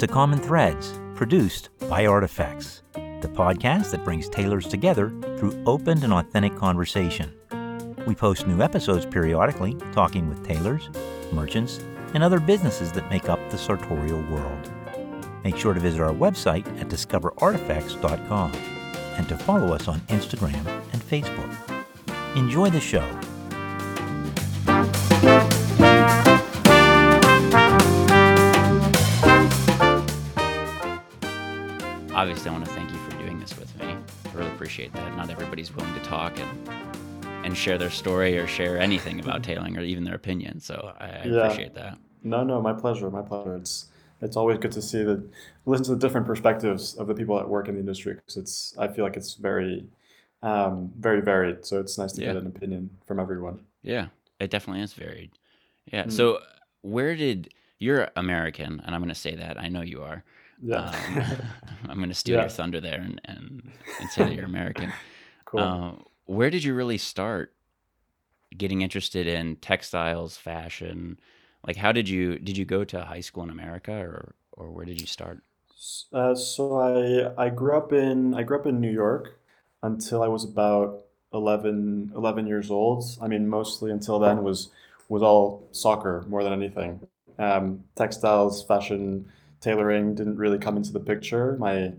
to Common Threads, produced by Artifacts, the podcast that brings tailors together through open and authentic conversation. We post new episodes periodically, talking with tailors, merchants, and other businesses that make up the sartorial world. Make sure to visit our website at discoverartifacts.com and to follow us on Instagram and Facebook. Enjoy the show. Obviously, I want to thank you for doing this with me. I really appreciate that. Not everybody's willing to talk and and share their story or share anything about tailing or even their opinion. So I, I Yeah. appreciate that. No, no, my pleasure. My pleasure. It's it's always good to see the listen to the different perspectives of the people that work in the industry because it's I feel like it's very um, very varied. So it's nice to Yeah. get an opinion from everyone. Yeah, it definitely is varied. Yeah. Mm. So where did you're American, and I'm going to say that I know you are. Yeah. Um, I'm going to steal Yeah. your thunder there and, and, and say that you're American. cool. Uh, where did you really start getting interested in textiles, fashion? Like, how did you did you go to high school in America, or or where did you start? Uh, so I I grew up in I grew up in New York until I was about 11, 11 years old. I mean, mostly until then was was all soccer more than anything. Um, textiles, fashion, tailoring didn't really come into the picture. My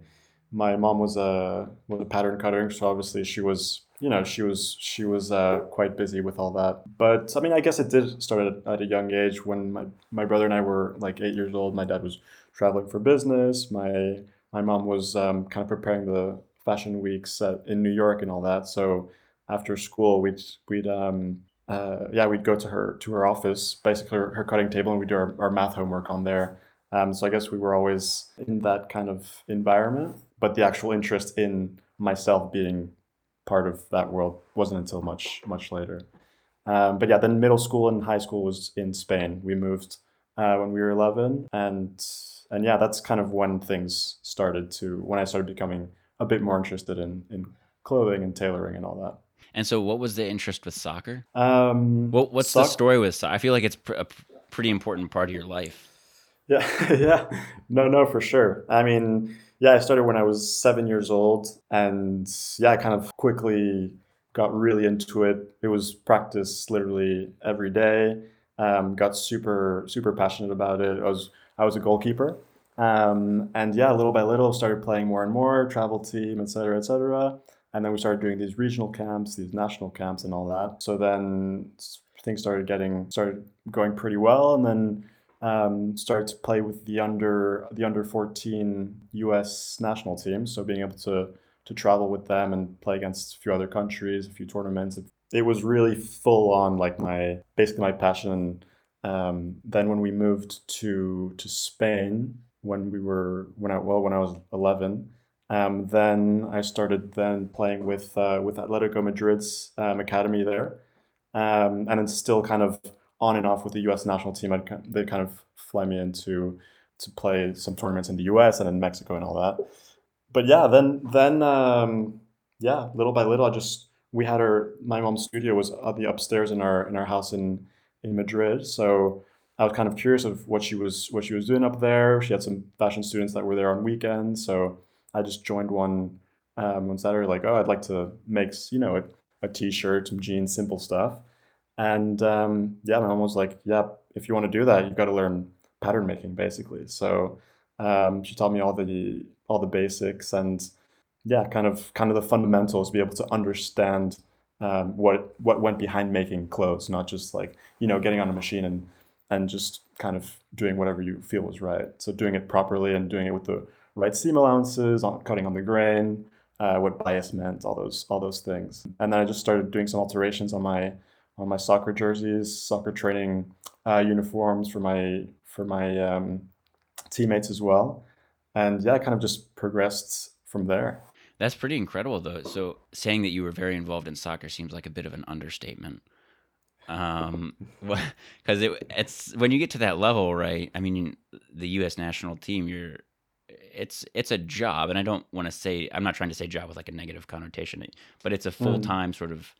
my mom was a was a pattern cutter, so obviously she was you know she was she was uh, quite busy with all that. But I mean, I guess it did start at, at a young age when my my brother and I were like eight years old. My dad was traveling for business. My my mom was um, kind of preparing the fashion weeks at, in New York and all that. So after school, we'd we'd um, uh, yeah we'd go to her to her office, basically her, her cutting table, and we'd do our, our math homework on there. Um, so I guess we were always in that kind of environment, but the actual interest in myself being part of that world wasn't until much much later. Um, but yeah, then middle school and high school was in Spain. We moved uh, when we were 11, and and yeah, that's kind of when things started to when I started becoming a bit more interested in in clothing and tailoring and all that. And so, what was the interest with soccer? Um, What what's the story with soccer? I feel like it's pr- a pr- pretty important part of your life. Yeah, yeah. No, no, for sure. I mean, yeah, I started when I was seven years old, and yeah, I kind of quickly got really into it. It was practice literally every day. Um, got super, super passionate about it. I was, I was a goalkeeper, um, and yeah, little by little, started playing more and more, travel team, et cetera, et cetera. And then we started doing these regional camps, these national camps, and all that. So then things started getting, started going pretty well, and then um, started to play with the under the under 14 U.S. national team. So being able to to travel with them and play against a few other countries, a few tournaments, it, was really full on like my basically my passion. Um, then when we moved to to Spain, when we were when I well when I was 11, um, then I started then playing with uh, with Atletico Madrid's um, academy there, um, and it's still kind of on and off with the U.S. national team. I'd, they'd kind of fly me into to play some tournaments in the U.S. and in Mexico and all that. But yeah, then then um, yeah, little by little, I just we had our my mom's studio was the upstairs in our in our house in in Madrid. So I was kind of curious of what she was what she was doing up there. She had some fashion students that were there on weekends, so I just joined one um, one Saturday. Like, oh, I'd like to make you know a, a t-shirt, some jeans, simple stuff. And um, yeah, my mom was like, "Yeah, if you want to do that, you've got to learn pattern making, basically." So um, she taught me all the all the basics and yeah, kind of kind of the fundamentals, to be able to understand um, what what went behind making clothes, not just like you know getting on a machine and and just kind of doing whatever you feel was right. So doing it properly and doing it with the right seam allowances, on cutting on the grain, uh, what bias meant, all those all those things. And then I just started doing some alterations on my on my soccer jerseys, soccer training uh, uniforms for my for my um, teammates as well. And yeah, I kind of just progressed from there. That's pretty incredible, though. So saying that you were very involved in soccer seems like a bit of an understatement. Um, because it, it's when you get to that level, right? I mean, the U.S. national team, you're it's it's a job, and I don't want to say I'm not trying to say job with like a negative connotation, but it's a full time sort of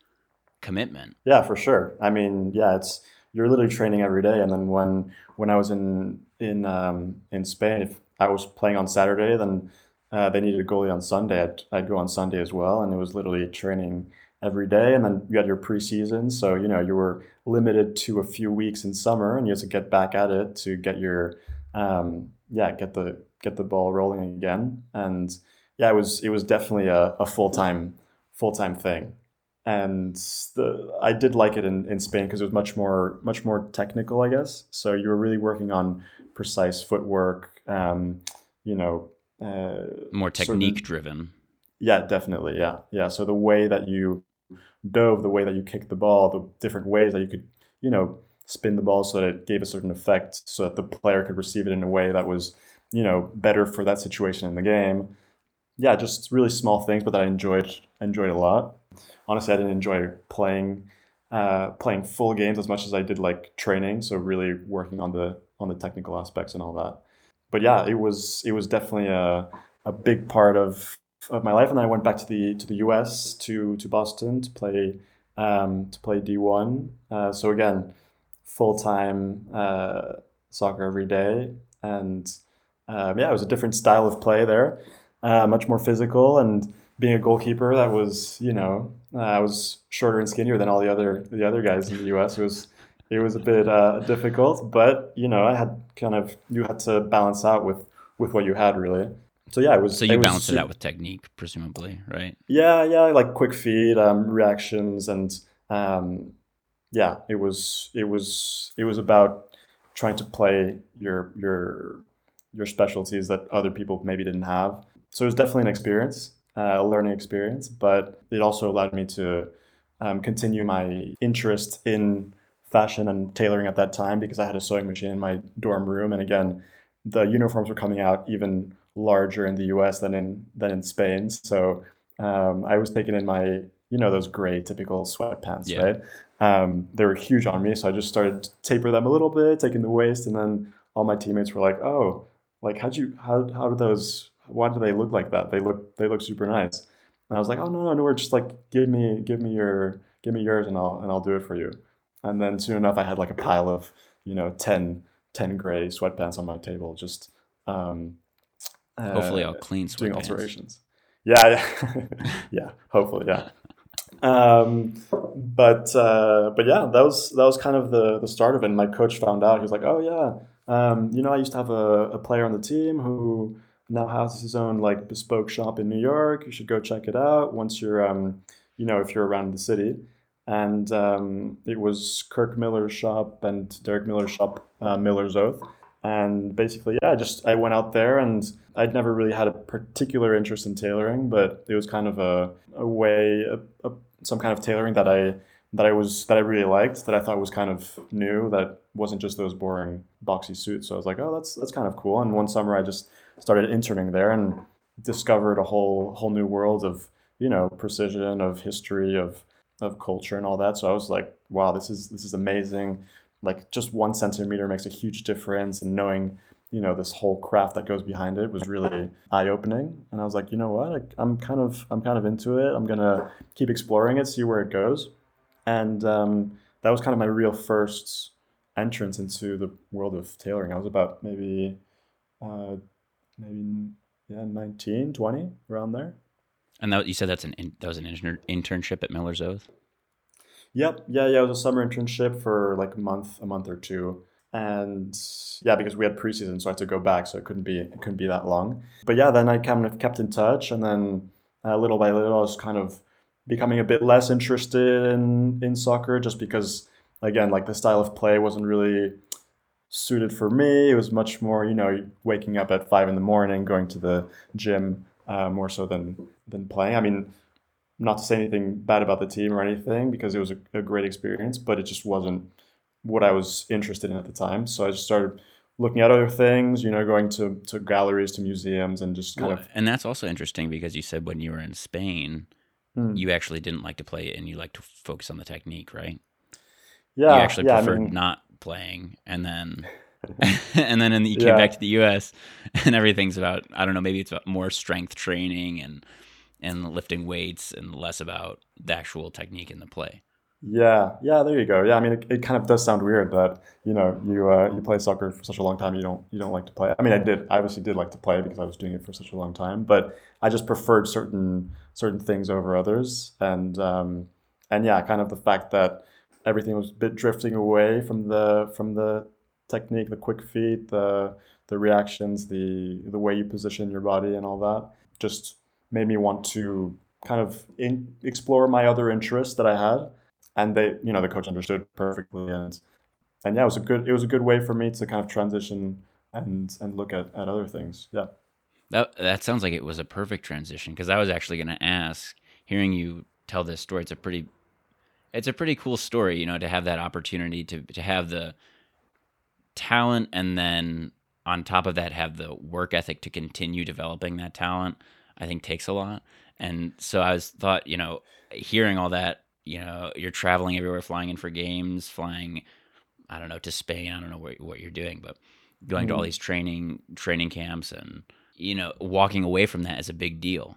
commitment. Yeah, for sure. I mean, yeah, it's you're literally training every day. And then when when I was in in um, in Spain, if I was playing on Saturday, then uh, they needed a goalie on Sunday. I'd, I'd go on Sunday as well, and it was literally training every day. And then you had your preseason, so you know you were limited to a few weeks in summer, and you had to get back at it to get your um, yeah get the get the ball rolling again. And yeah, it was it was definitely a, a full time full time thing. And the I did like it in, in Spain because it was much more much more technical, I guess. So you were really working on precise footwork, um, you know, uh, more technique certain, driven. Yeah, definitely. Yeah, yeah. So the way that you dove, the way that you kicked the ball, the different ways that you could, you know, spin the ball so that it gave a certain effect, so that the player could receive it in a way that was, you know, better for that situation in the game. Yeah, just really small things, but that I enjoyed enjoyed a lot. Honestly, I didn't enjoy playing uh, playing full games as much as I did like training. So really working on the on the technical aspects and all that. But yeah, it was it was definitely a a big part of of my life. And I went back to the to the U.S. to to Boston to play um, to play D1. Uh, so again, full time uh, soccer every day, and um, yeah, it was a different style of play there, uh, much more physical. And being a goalkeeper, that was you know I was shorter and skinnier than all the other the other guys in the U.S. It was it was a bit uh, difficult, but you know, I had kind of you had to balance out with with what you had really. So yeah, it was. So you it balanced it out with technique, presumably, right? Yeah, yeah, like quick feed, um, reactions, and um, yeah, it was it was it was about trying to play your your your specialties that other people maybe didn't have. So it was definitely an experience, uh, a learning experience, but it also allowed me to um, continue my interest in fashion and tailoring at that time because I had a sewing machine in my dorm room. And again, the uniforms were coming out even larger in the US than in than in Spain. So um, I was taking in my you know those gray typical sweatpants, yeah. right? Um, they were huge on me, so I just started to taper them a little bit, taking the waist, and then all my teammates were like, "Oh, like how'd you how how do those why do they look like that? They look they look super nice." And I was like, "Oh no no no, we're just like give me give me your give me yours and I'll and I'll do it for you." And then soon enough, I had like a pile of, you know, 10, 10 gray sweatpants on my table, just um, uh, hopefully all clean sweatpants. Doing alterations. Yeah, yeah, yeah. Hopefully, yeah. Um, but uh, but yeah, that was that was kind of the the start of it. And my coach found out. He was like, "Oh yeah, um, you know, I used to have a, a player on the team who now has his own like bespoke shop in New York. You should go check it out once you're um, you know, if you're around the city." and um, it was Kirk Miller's shop and Derek Miller's shop, uh, Miller's Oath. And basically, yeah, I just I went out there and I'd never really had a particular interest in tailoring, but it was kind of a, a way, a, a, some kind of tailoring that I that I was that I really liked, that I thought was kind of new, that wasn't just those boring boxy suits. So I was like, oh, that's that's kind of cool. And one summer, I just started interning there and discovered a whole whole new world of you know precision, of history, of of culture and all that. So I was like, wow, this is this is amazing. Like just one centimeter makes a huge difference, and knowing you know this whole craft that goes behind it was really eye opening. And I was like, you know what, I'm kind of I'm kind of into it. I'm gonna keep exploring it, see where it goes. And um, that was kind of my real first entrance into the world of tailoring. I was about maybe uh, maybe yeah 19, 20 around there. And that you said that's an that was an intern, internship at Miller's Oath. Yep. Yeah. Yeah. It was a summer internship for like a month, a month or two, and yeah, because we had preseason, so I had to go back, so it couldn't be it couldn't be that long. But yeah, then I kind of kept in touch, and then uh, little by little, I was kind of becoming a bit less interested in in soccer, just because again, like the style of play wasn't really suited for me. It was much more, you know, waking up at five in the morning, going to the gym uh, more so than than playing. I mean, not to say anything bad about the team or anything because it was a, a, great experience, but it just wasn't what I was interested in at the time. So I just started looking at other things, you know, going to, to galleries, to museums, and just kind well, of. And that's also interesting because you said when you were in Spain, mm. you actually didn't like to play it and you like to focus on the technique, right? Yeah. You actually yeah, preferred I mean, not playing and then and then in the, you came yeah. back to the U.S. and everything's about I don't know maybe it's about more strength training and and lifting weights and less about the actual technique in the play. Yeah, yeah, there you go. Yeah, I mean, it, it kind of does sound weird that you know you uh, you play soccer for such a long time, you don't you don't like to play. I mean, I did, I obviously did like to play because I was doing it for such a long time, but I just preferred certain certain things over others, and um, and yeah, kind of the fact that everything was a bit drifting away from the from the technique, the quick feet, the the reactions, the the way you position your body, and all that, just made me want to kind of in, explore my other interests that I had. And they you know the coach understood perfectly. And and yeah it was a good it was a good way for me to kind of transition and and look at, at other things. Yeah. That that sounds like it was a perfect transition. Because i was actually going to ask hearing you tell this story it's a pretty it's a pretty cool story you know to have that opportunity to to have the talent and then on top of that have the work ethic to continue developing that talent i think takes a lot and so i was thought you know hearing all that you know you're traveling everywhere flying in for games flying i don't know to spain i don't know what, what you're doing but going mm. to all mm-hmm. these training training camps and you know walking away from that is a big deal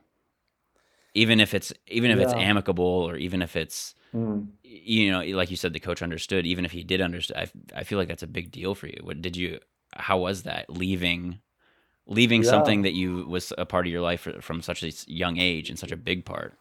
even if it's even if yeah. it's amicable or even if it's mm. you know like you said the coach understood even if he did understand I, I feel like that's a big deal for you what did you how was that leaving leaving yeah. something that you was a part of your life from such a young age and such a big part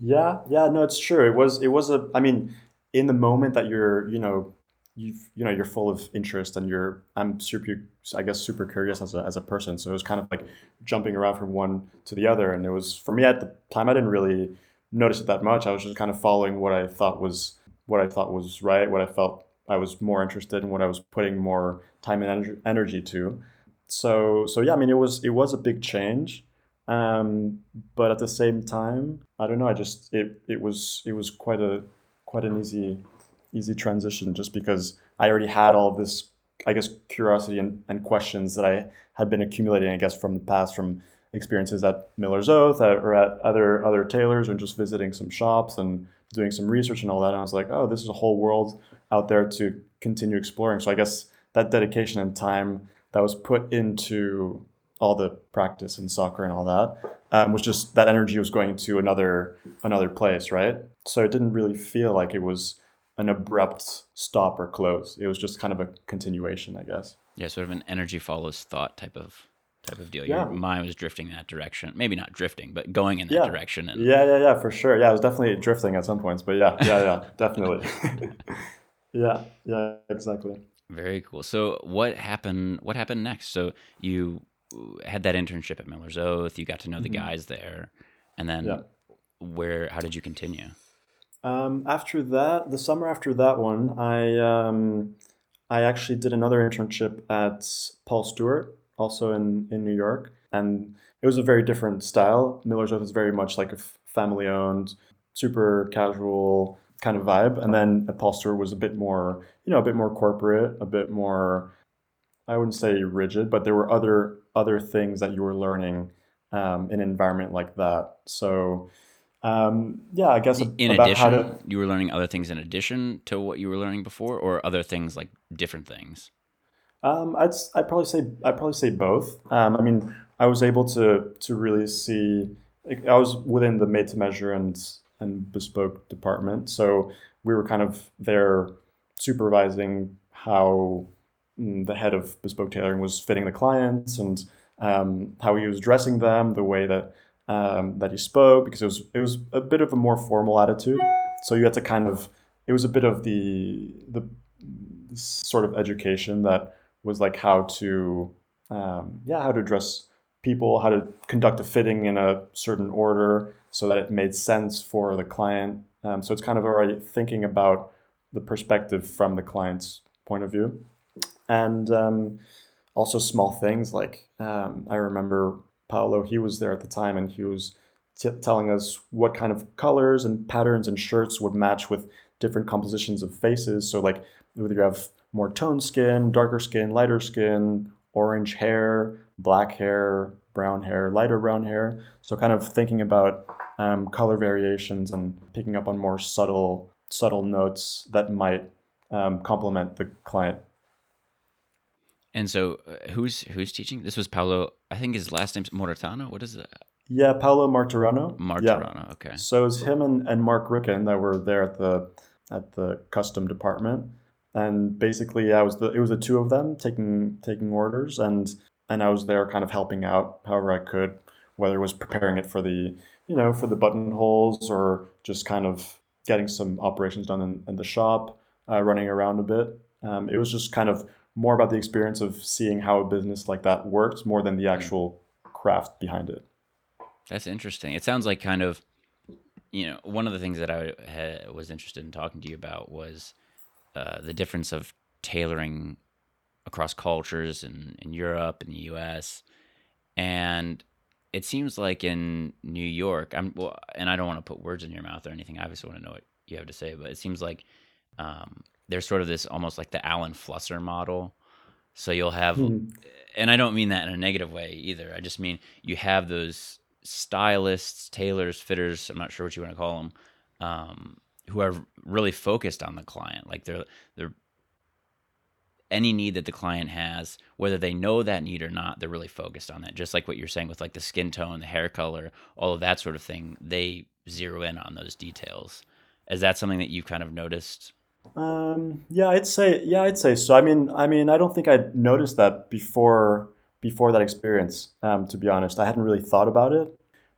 yeah, yeah, no, it's true. It was, it was a. I mean, in the moment that you're, you know, you you know, you're full of interest and you're. I'm super, I guess, super curious as a as a person. So it was kind of like jumping around from one to the other, and it was for me at the time. I didn't really notice it that much. I was just kind of following what I thought was what I thought was right, what I felt I was more interested in, what I was putting more time and energy to. So so yeah, I mean, it was it was a big change. Um, but at the same time, I don't know. I just it it was it was quite a quite an easy easy transition just because I already had all this I guess curiosity and, and questions that I had been accumulating I guess from the past from experiences at Miller's Oath or at other other tailors and just visiting some shops and doing some research and all that. And I was like, oh, this is a whole world out there to continue exploring. So I guess that dedication and time that was put into all the practice and soccer and all that um, was just that energy was going to another another place, right? So it didn't really feel like it was an abrupt stop or close. It was just kind of a continuation, I guess. Yeah, sort of an energy follows thought type of type of deal. Yeah. Your mind was drifting in that direction. Maybe not drifting, but going in that yeah. direction. And... Yeah, yeah, yeah, for sure. Yeah, I was definitely drifting at some points, but yeah, yeah, yeah, definitely. yeah, yeah, exactly. Very cool. So what happened what happened next? So you had that internship at Miller's Oath. You got to know the mm-hmm. guys there, and then yeah. where? How did you continue? Um, after that, the summer after that one, I um, I actually did another internship at Paul Stewart, also in in New York, and it was a very different style. Miller's Oath is very much like a family owned, super casual kind of vibe, and then Stewart was a bit more, you know, a bit more corporate, a bit more I wouldn't say rigid, but there were other other things that you were learning um, in an environment like that. So um, yeah, I guess in addition, to... you were learning other things in addition to what you were learning before, or other things like different things. Um, I'd I'd probably say I'd probably say both. Um, I mean, I was able to to really see. I was within the made to measure and and bespoke department, so we were kind of there supervising how Mm, the head of bespoke tailoring was fitting the clients and um, how he was dressing them, the way that um, that he spoke, because it was it was a bit of a more formal attitude. So you had to kind of it was a bit of the the sort of education that was like how to um, yeah how to dress people, how to conduct a fitting in a certain order so that it made sense for the client. Um, so it's kind of already thinking about the perspective from the client's point of view and um, also small things like um, I remember Paolo. He was there at the time, and he was t- telling us what kind of colors and patterns and shirts would match with different compositions of faces. So like whether you have more toned skin, darker skin, lighter skin, orange hair, black hair, brown hair, lighter brown hair. So kind of thinking about um, color variations and picking up on more subtle subtle notes that might um, complement the client and so, uh, who's who's teaching? This was Paolo. I think his last name's Moritano. What is it? Yeah, Paolo Martorano. Martorano. Yeah. Okay. So it was him and, and Mark Ricken that were there at the at the custom department, and basically, I was the it was the two of them taking taking orders, and and I was there kind of helping out however I could, whether it was preparing it for the you know for the buttonholes or just kind of getting some operations done in, in the shop, uh, running around a bit. Um, it was just kind of more about the experience of seeing how a business like that works more than the hmm. actual craft behind it. That's interesting. It sounds like kind of, you know, one of the things that I was interested in talking to you about was uh, the difference of tailoring across cultures in, in Europe and the U.S. And it seems like in New York, I'm well, and I don't want to put words in your mouth or anything. I obviously want to know what you have to say, but it seems like um, there's sort of this almost like the Alan Flusser model. So you'll have, mm. and I don't mean that in a negative way either. I just mean you have those stylists, tailors, fitters. I'm not sure what you want to call them, um, who are really focused on the client. Like they're they're any need that the client has, whether they know that need or not, they're really focused on that. Just like what you're saying with like the skin tone, the hair color, all of that sort of thing. They zero in on those details. Is that something that you've kind of noticed um, yeah, I'd say yeah, I'd say so. I mean, I mean, I don't think I'd noticed that before before that experience. Um, to be honest, I hadn't really thought about it,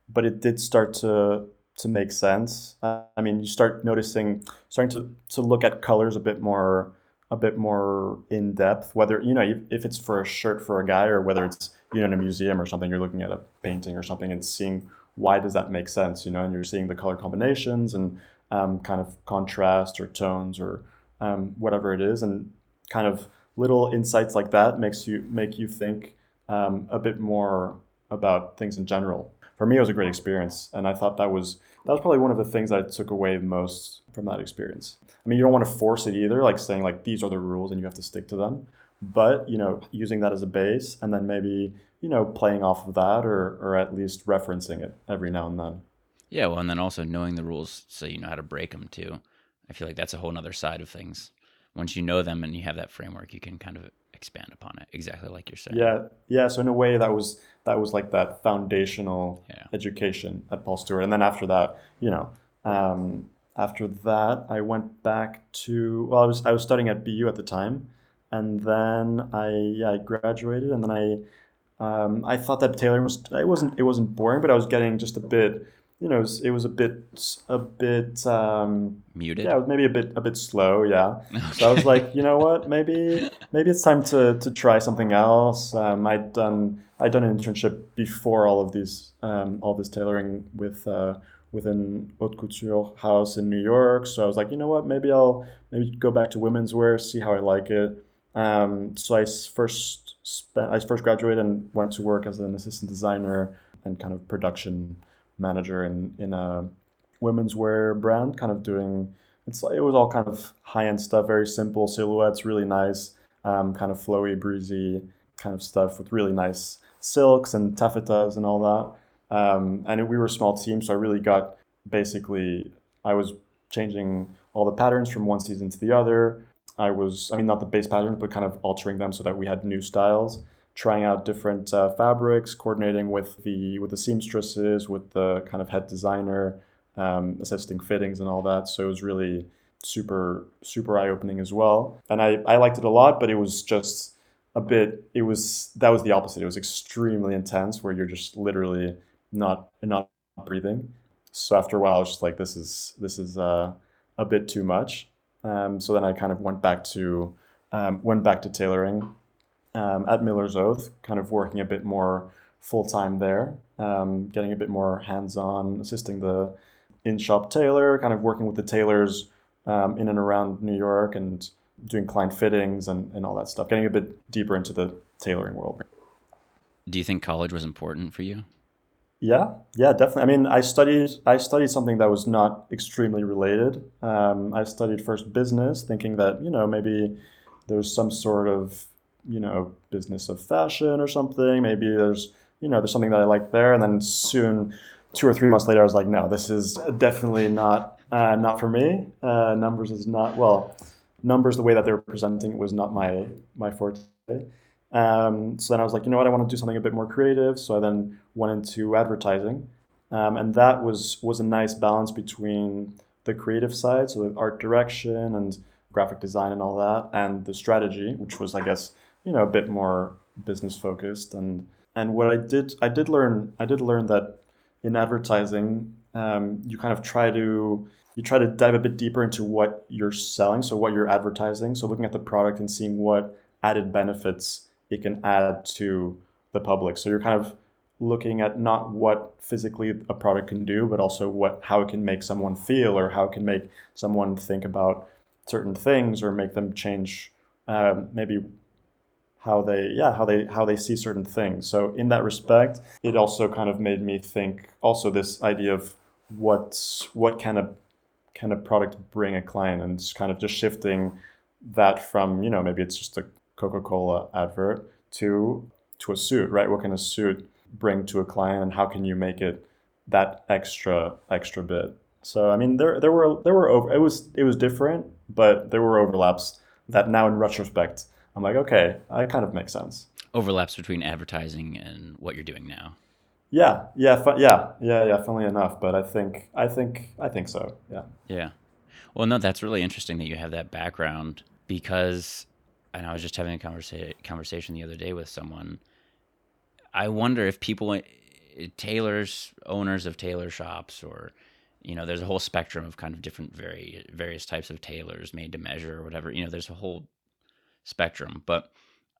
but it did start to to make sense. Uh, I mean, you start noticing, starting to to look at colors a bit more a bit more in depth. Whether you know if it's for a shirt for a guy or whether it's you know in a museum or something, you're looking at a painting or something and seeing why does that make sense. You know, and you're seeing the color combinations and um, kind of contrast or tones or um, whatever it is, and kind of little insights like that makes you make you think um, a bit more about things in general. For me, it was a great experience, and I thought that was that was probably one of the things I took away most from that experience. I mean, you don't want to force it either, like saying like these are the rules and you have to stick to them. But you know, using that as a base, and then maybe you know playing off of that, or or at least referencing it every now and then. Yeah, well, and then also knowing the rules so you know how to break them too. I feel like that's a whole other side of things. Once you know them and you have that framework, you can kind of expand upon it exactly like you're saying. Yeah, yeah. So in a way, that was that was like that foundational yeah. education at Paul Stewart, and then after that, you know, um, after that, I went back to well, I was I was studying at BU at the time, and then I yeah, I graduated, and then I um, I thought that tailoring was it wasn't it wasn't boring, but I was getting just a bit you know, it was, it was a bit, a bit um, muted. Yeah, maybe a bit, a bit slow. Yeah. Okay. So I was like, you know what, maybe, maybe it's time to to try something else. Um, I'd done, I'd done an internship before all of these, um, all this tailoring with uh, within haute couture house in New York. So I was like, you know what, maybe I'll maybe go back to women's wear, see how I like it. Um, so I first spent, I first graduated and went to work as an assistant designer and kind of production manager in in a women's wear brand, kind of doing it's like, it was all kind of high end stuff, very simple silhouettes, really nice, um, kind of flowy, breezy kind of stuff with really nice silks and taffetas and all that. Um, and we were a small team, so I really got basically I was changing all the patterns from one season to the other. I was, I mean, not the base patterns, but kind of altering them so that we had new styles trying out different uh, fabrics, coordinating with the with the seamstresses, with the kind of head designer, um, assisting fittings and all that. So it was really super super eye opening as well, and I I liked it a lot, but it was just a bit. It was that was the opposite. It was extremely intense, where you're just literally not not breathing. So after a while, I was just like, this is this is uh, a bit too much. Um, so then I kind of went back to um, went back to tailoring um, at Miller's Oath, kind of working a bit more full time there, um, getting a bit more hands on, assisting the in shop tailor, kind of working with the tailors um, in and around New York and doing client fittings and, and all that stuff, getting a bit deeper into the tailoring world. Do you think college was important for you? Yeah, yeah, definitely. I mean, I studied I studied something that was not extremely related. Um, I studied first business, thinking that you know maybe there's some sort of you know, business of fashion or something. Maybe there's, you know, there's something that I like there. And then soon, two or three months later, I was like, no, this is definitely not uh, not for me. Uh, numbers is not well. Numbers, the way that they were presenting was not my my forte. Um, so then I was like, you know what, I want to do something a bit more creative. So I then went into advertising, um, and that was was a nice balance between the creative side, so the art direction and graphic design and all that, and the strategy, which was, I guess, you know, a bit more business focused. And and what I did, I did learn, I did learn that in advertising, um, you kind of try to you try to dive a bit deeper into what you're selling, so what you're advertising. So looking at the product and seeing what added benefits it can add to the public. So you're kind of looking at not what physically a product can do, but also what how it can make someone feel or how it can make someone think about certain things or make them change um, maybe how they yeah how they how they see certain things. So in that respect, it also kind of made me think also this idea of what's what kind of kind of product bring a client and kind of just shifting that from you know maybe it's just a Coca-Cola advert to to a suit, right? What can a suit bring to a client, and how can you make it that extra extra bit? So I mean, there there were there were over it was it was different, but there were overlaps that now in retrospect I'm like, okay, that kind of makes sense. Overlaps between advertising and what you're doing now. Yeah, yeah, fu- yeah, yeah, yeah. Funnily enough, but I think I think I think so. Yeah. Yeah. Well, no, that's really interesting that you have that background because, and I was just having a conversa- conversation the other day with someone. I wonder if people, eh, tailors, owners of tailor shops, or you know, there's a whole spectrum of kind of different, very various types of tailors made to measure or whatever. You know, there's a whole spectrum, but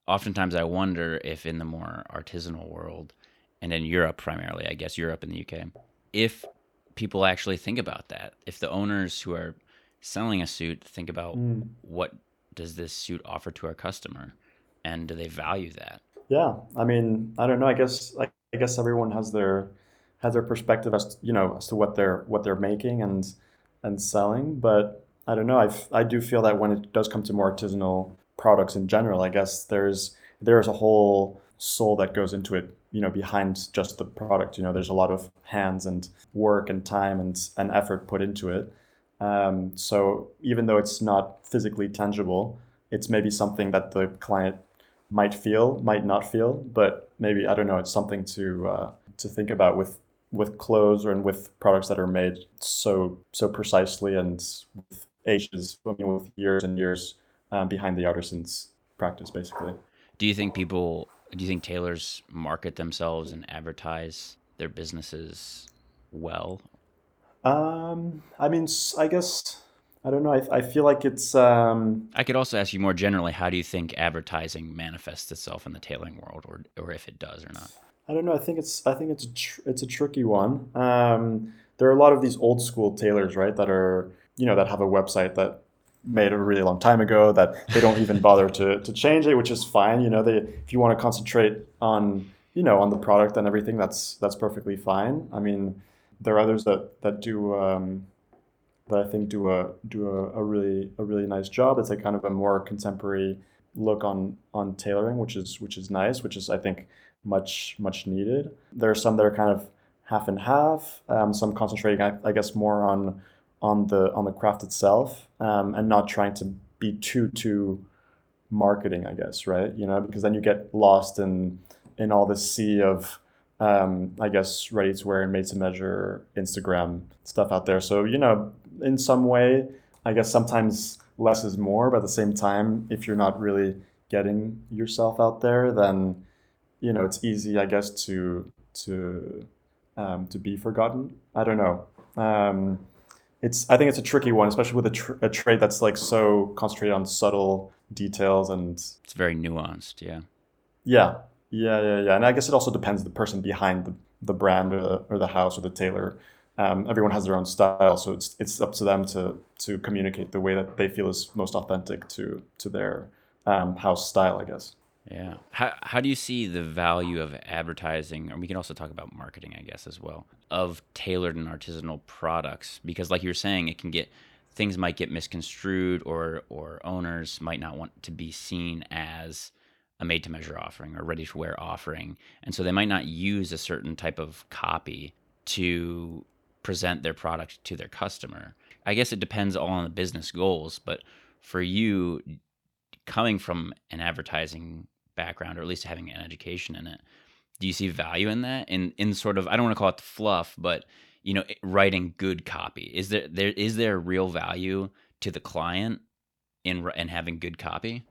oftentimes I wonder if in the more artisanal world, and in Europe primarily, I guess Europe and the UK, if people actually think about that, if the owners who are selling a suit think about Mm. what does this suit offer to our customer, and do they value that? Yeah, I mean, I don't know. I guess I, I guess everyone has their has their perspective as to, you know as to what they're what they're making and and selling. But I don't know. I I do feel that when it does come to more artisanal products in general, I guess there's there's a whole soul that goes into it. You know, behind just the product. You know, there's a lot of hands and work and time and and effort put into it. Um, so even though it's not physically tangible, it's maybe something that the client might feel, might not feel, but maybe I don't know. It's something to uh, to think about with with clothes or and with products that are made so so precisely and with ages, I mean, with years and years um, behind the artisan's practice, basically. Do you think people, do you think tailors market themselves and advertise their businesses well? Um, I mean, I guess I don't know. I, I feel like it's um, I could also ask you more generally, how do you think advertising manifests itself in the tailoring world, or or if it does or not? I don't know. I think it's I think it's a tr- it's a tricky one. Um, there are a lot of these old school tailors, right? That are you know that have a website that made a really long time ago that they don't even bother to to change it, which is fine. You know, they if you want to concentrate on you know on the product and everything, that's that's perfectly fine. I mean, there are others that that do um, that I think do a do a, a really a really nice job. It's a kind of a more contemporary look on on tailoring, which is which is nice, which is I think much much needed. There are some that are kind of half and half. Um, some concentrating, I, I guess, more on on the on the craft itself, um, and not trying to be too too marketing, I guess, right? You know, because then you get lost in in all this sea of um, I guess ready to wear and made to measure Instagram stuff out there. So, you know, in some way, I guess sometimes less is more, but at the same time, if you're not really getting yourself out there, then you know it's easy, I guess, to to um, to be forgotten. I don't know. Um, it's I think it's a tricky one, especially with a, tr- a trade that's like so concentrated on subtle details and It's very nuanced. Yeah. yeah, yeah, yeah, yeah. And I guess it also depends the person behind the, the brand or the, or the house or the tailor. Um, everyone has their own style, so it's it's up to them to to communicate the way that they feel is most authentic to to their um, house style, I guess. Yeah. How how do you see the value of advertising, And we can also talk about marketing, I guess, as well, of tailored and artisanal products? Because, like you're saying, it can get things might get misconstrued, or or owners might not want to be seen as a made to measure offering or ready to wear offering, and so they might not use a certain type of copy to present their product to their customer. I guess it depends all on the business goals, but for you, coming from an advertising background or at least having an education in it. Do you see value in that? In in sort of I don't want to call it the fluff, but you know, writing good copy. Is there there is there real value to the client in in having good copy?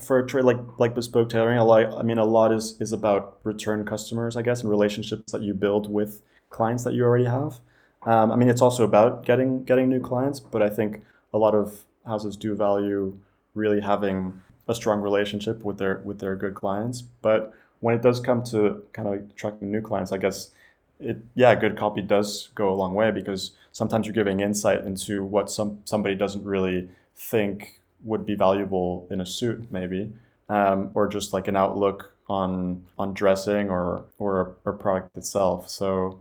for a trade like like bespoke tailoring, a lot. I mean, a lot is is about return customers, I guess, and relationships that you build with clients that you already have. Um, I mean, it's also about getting getting new clients, but I think a lot of houses do value really having a strong relationship with their with their good clients. But when it does come to kind of attracting new clients, I guess it yeah, good copy does go a long way because sometimes you're giving insight into what some somebody doesn't really think would be valuable in a suit, maybe, um, or just like an outlook on on dressing or or a, product itself. So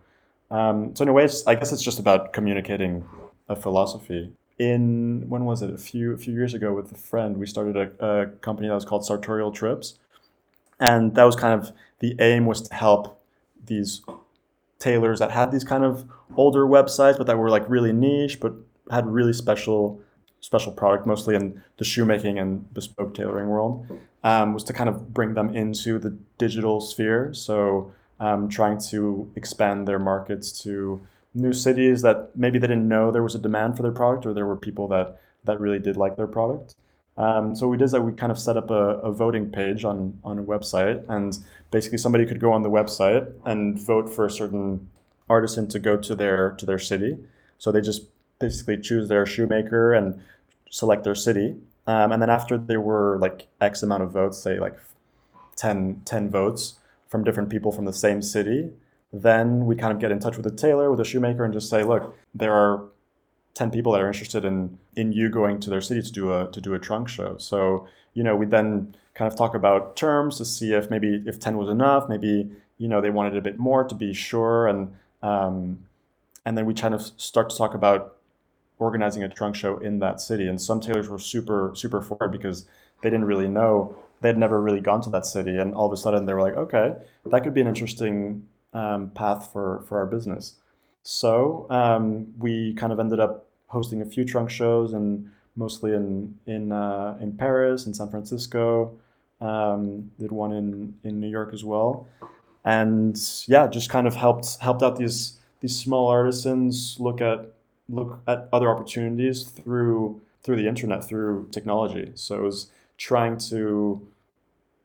um, so in a way, I guess it's just about communicating a philosophy. In when was it? A few a few years ago, with a friend, we started a, a company that was called Sartorial Trips, and that was kind of the aim was to help these tailors that had these kind of older websites, but that were like really niche, but had really special special product, mostly in the shoemaking and bespoke tailoring world, um, was to kind of bring them into the digital sphere. So um, trying to expand their markets to new cities that maybe they didn't know there was a demand for their product, or there were people that that really did like their product. Um, so we did that. We kind of set up a, a, voting page on on a website, and basically somebody could go on the website and vote for a certain artisan to go to their to their city. So they just basically choose their shoemaker and select their city. Um, and then after there were like X amount of votes, say like 10, 10 votes from different people from the same city, then we kind of get in touch with the tailor, with the shoemaker, and just say, look, there are 10 people that are interested in in you going to their city to do a to do a trunk show. So, you know, we then kind of talk about terms to see if maybe if 10 was enough, maybe, you know, they wanted a bit more to be sure. And um, and then we kind of start to talk about organizing a trunk show in that city. And some tailors were super, super for it because they didn't really know. They'd never really gone to that city. And all of a sudden they were like, okay, that could be an interesting um, path for, for our business. So um, we kind of ended up hosting a few trunk shows and mostly in, in, uh, in Paris and San Francisco. Um, did one in, in New York as well. And yeah, just kind of helped helped out these these small artisans look at look at other opportunities through through the internet, through technology. So it was trying to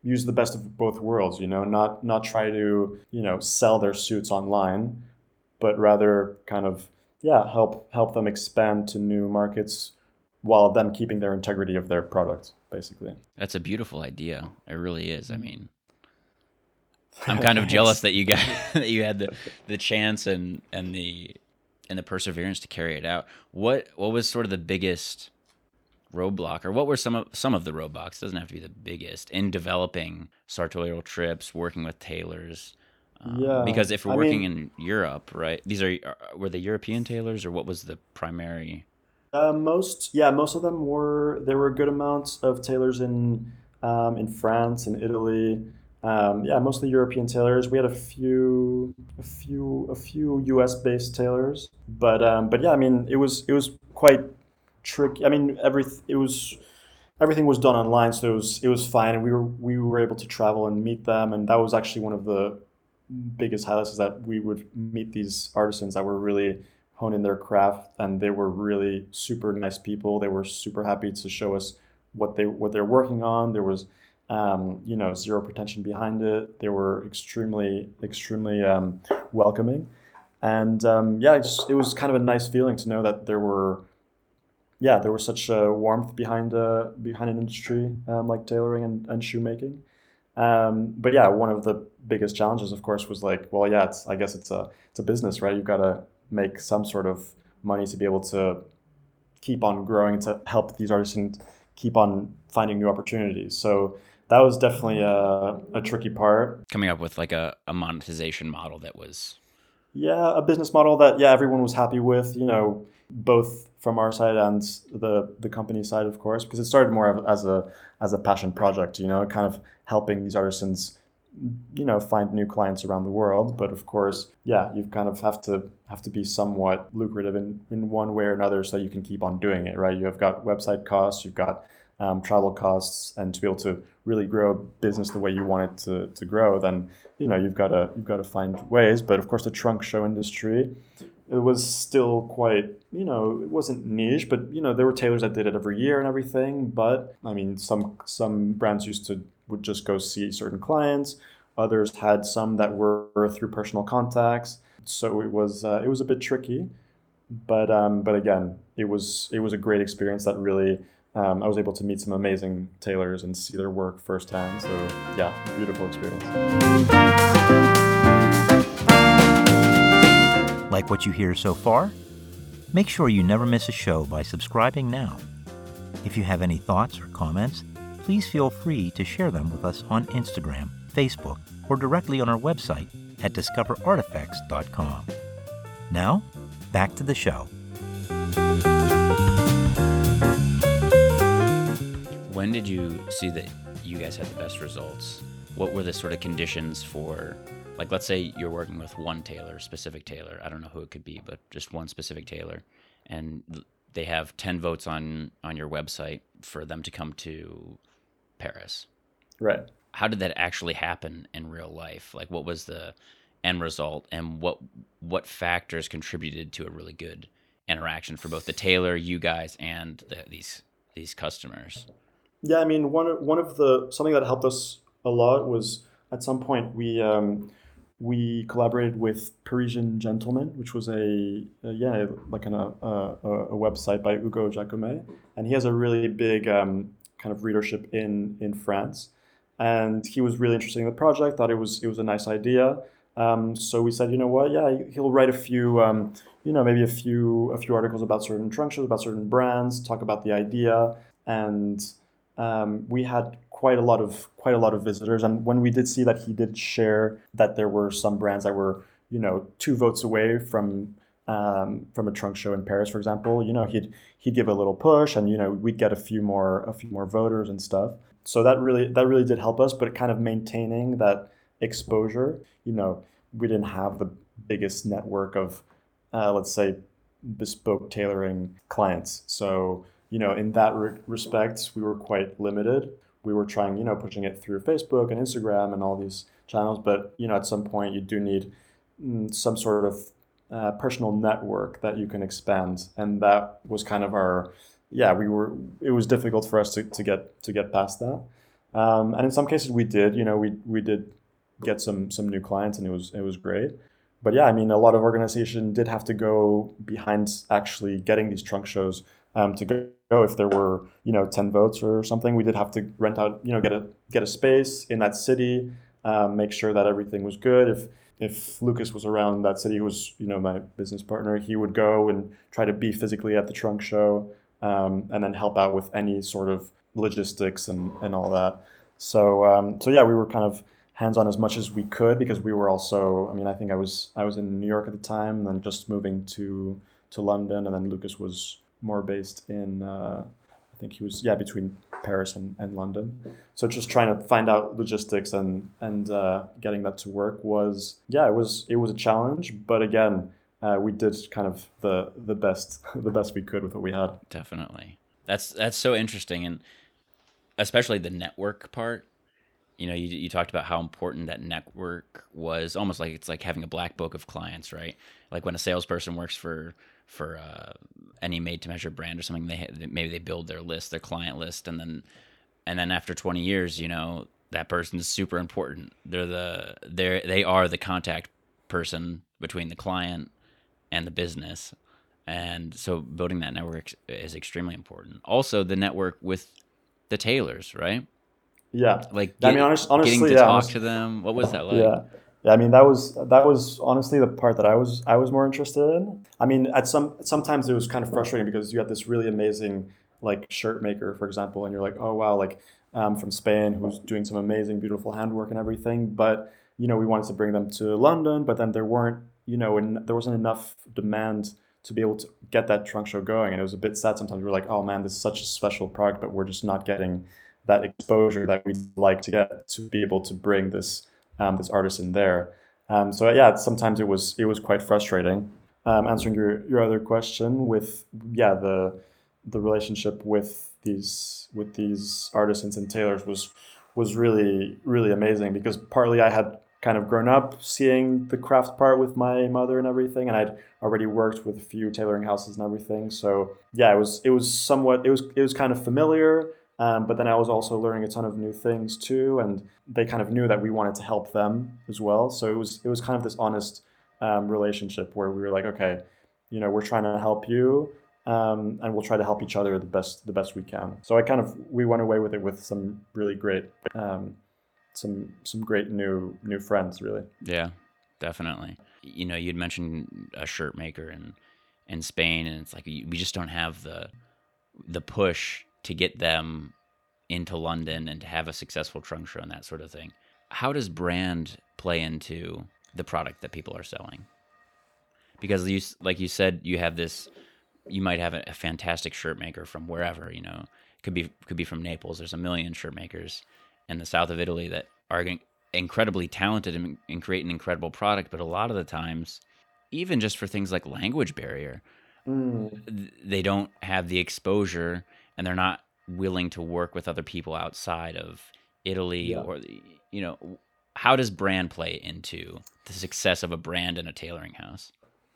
use the best of both worlds, you know, not not try to, you know, sell their suits online, but rather kind of yeah, help help them expand to new markets while them keeping their integrity of their product, basically. That's a beautiful idea. It really is. I mm. mean, I'm kind of jealous that you got that you had the the chance and and the and the perseverance to carry it out. What what was sort of the biggest roadblock, or what were some of some of the roadblocks? Doesn't have to be the biggest in developing sartorial trips, working with tailors. Um, yeah, because if we're I working mean, in Europe, right? These are were the European tailors, or what was the primary? Uh, most, yeah, most of them were. There were good amounts of tailors in um, in France and Italy. Um, yeah, mostly European tailors. We had a few, a few, a few U.S. based tailors, but um, but yeah, I mean, it was it was quite tricky. I mean, every it was everything was done online, so it was it was fine, and we were we were able to travel and meet them, and that was actually one of the biggest highlights is that we would meet these artisans that were really honing their craft, and they were really super nice people. They were super happy to show us what they what they're working on. There was um, you know, zero pretension behind it. They were extremely, extremely um, welcoming, and um, yeah, it, was kind of a nice feeling to know that there were, yeah, there was such a warmth behind uh, behind an industry um, like tailoring and, and shoemaking. Um, but yeah, one of the biggest challenges, of course, was like, well, yeah, it's I guess it's a it's a business, right? You've got to make some sort of money to be able to keep on growing to help these artists and keep on finding new opportunities. So that was definitely a, a tricky part. Coming up with like a, a monetization model that was. Yeah, a business model that yeah everyone was happy with. You know, both from our side and the the company side, of course, because it started more as a as a passion project. You know, kind of helping these artisans you know find new clients around the world but of course yeah you kind of have to have to be somewhat lucrative in in one way or another so you can keep on doing it right you have got website costs you've got um, travel costs, and to be able to really grow a business the way you want it to, to grow, then you know you've got to you've got to find ways. But of course, the trunk show industry, it was still quite you know it wasn't niche, but you know there were tailors that did it every year and everything. But I mean, some some brands used to would just go see certain clients. Others had some that were through personal contacts, so it was uh, it was a bit tricky. But um, but again, it was it was a great experience that really um, I was able to meet some amazing tailors and see their work firsthand. So yeah, beautiful experience. Like what you hear so far? Make sure you never miss a show by subscribing now. If you have any thoughts or comments, please feel free to share them with us on Instagram, Facebook, or directly on our website at discoverartifacts.com. Now, back to the show. When did you see that you guys had the best results? What were the sort of conditions for, like, let's say you're working with one tailor, specific tailor. I don't know who it could be, but just one specific tailor, and they have ten votes on on your website for them to come to Paris. Right. How did that actually happen in real life? Like, what was the end result, and what what factors contributed to a really good interaction for both the tailor, you guys, and the, these these customers? Yeah, I mean, one of, one of the something that helped us a lot was at some point we um, we collaborated with Parisian Gentleman, which was a, a yeah like an, a, a, a website by Hugo Jacomet, and he has a really big um, kind of readership in in France, and he was really interested in the project. Thought it was it was a nice idea. Um, so we said, you know what? Yeah, he'll write a few, um, you know, maybe a few a few articles about certain trunk about certain brands, talk about the idea, and um, we had quite a lot of quite a lot of visitors. And when we did see that he did share that there were some brands that were you know two votes away from um, from a trunk show in Paris, for example, you know he'd he'd give a little push, and you know we'd get a few more a few more voters and stuff. So that really that really did help us, but kind of maintaining that exposure. You know, we didn't have the biggest network of uh, let's say bespoke tailoring clients, so you know, in that re- respect, we were quite limited. We were trying, you know, pushing it through Facebook and Instagram and all these channels, but you know, at some point, you do need mm, some sort of uh, personal network that you can expand, and that was kind of our, yeah, we were. It was difficult for us to, to get to get past that, um, and in some cases, we did. You know, we we did get some some new clients, and it was it was great but yeah, I mean, a lot of organization did have to go behind actually getting these trunk shows um, to go. If there were, you know, ten votes or something, we did have to rent out, you know, get a get a space in that city, um, make sure that everything was good. If if Lucas was around that city, who was you know my business partner, he would go and try to be physically at the trunk show, um, and then help out with any sort of logistics and and all that. So um, so yeah, we were kind of hands on as much as we could because we were also. I mean, I think I was I was in New York at the time, and then just moving to to London, and then Lucas was more based in, uh, think he was, yeah, between Paris and, and London. So just trying to find out logistics and, and uh, getting that to work was, yeah, it was, it was a challenge. But again, uh, we did kind of the, the best, the best we could with what we had. Definitely. That's, that's so interesting. And especially the network part you know, you, you talked about how important that network was. Almost like it's like having a black book of clients, right? Like when a salesperson works for for uh, any made to measure brand or something, they maybe they build their list, their client list, and then and then after 20 years, you know, that person is super important. They're the they're they are the contact person between the client and the business. And so building that network is extremely important. Also the network with the tailors, right? Yeah. Like get, I mean honest, honestly, getting to yeah, talk to them. What was that like? Yeah. Yeah, I mean that was that was honestly the part that I was I was more interested in. I mean, at some sometimes it was kind of frustrating because you had this really amazing like shirt maker, for example, and you're like, oh wow, like um, from Spain who's doing some amazing, beautiful handwork and everything. But you know, we wanted to bring them to London, but then there weren't, you know, and there wasn't enough demand to be able to get that trunk show going, and it was a bit sad. Sometimes we were like, oh man, this is such a special product, but we're just not getting that exposure that we'd like to get to be able to bring this um, this artisan there. Um, so yeah, sometimes it was it was quite frustrating. Um, answering your, your other question with yeah the the relationship with these with these artisans and tailors was was really really amazing because partly I had kind of grown up seeing the craft part with my mother and everything and I'd already worked with a few tailoring houses and everything so yeah it was it was somewhat it was it was kind of familiar um, but then I was also learning a ton of new things too and they kind of knew that we wanted to help them as well so it was it was kind of this honest um, relationship where we were like okay you know we're trying to help you um, and we'll try to help each other the best the best we can. So I kind of we went away with it with some really great um, some some great new new friends really. Yeah, definitely. You know, you'd mentioned a shirt maker in in Spain, and it's like we just don't have the the push to get them into London and to have a successful trunk show and that sort of thing. How does brand play into the product that people are selling? Because you, like you said, you have this you might have a, a, fantastic shirt maker from wherever you know could be could be from Naples. There's a million shirt makers in the south of Italy that are incredibly talented and, and create an incredible product. But a lot of the times, even just for things like language barrier, mm. they don't have the exposure and they're not willing to work with other people outside of Italy yeah. or the, you know how does brand play into the success of a brand in a tailoring house?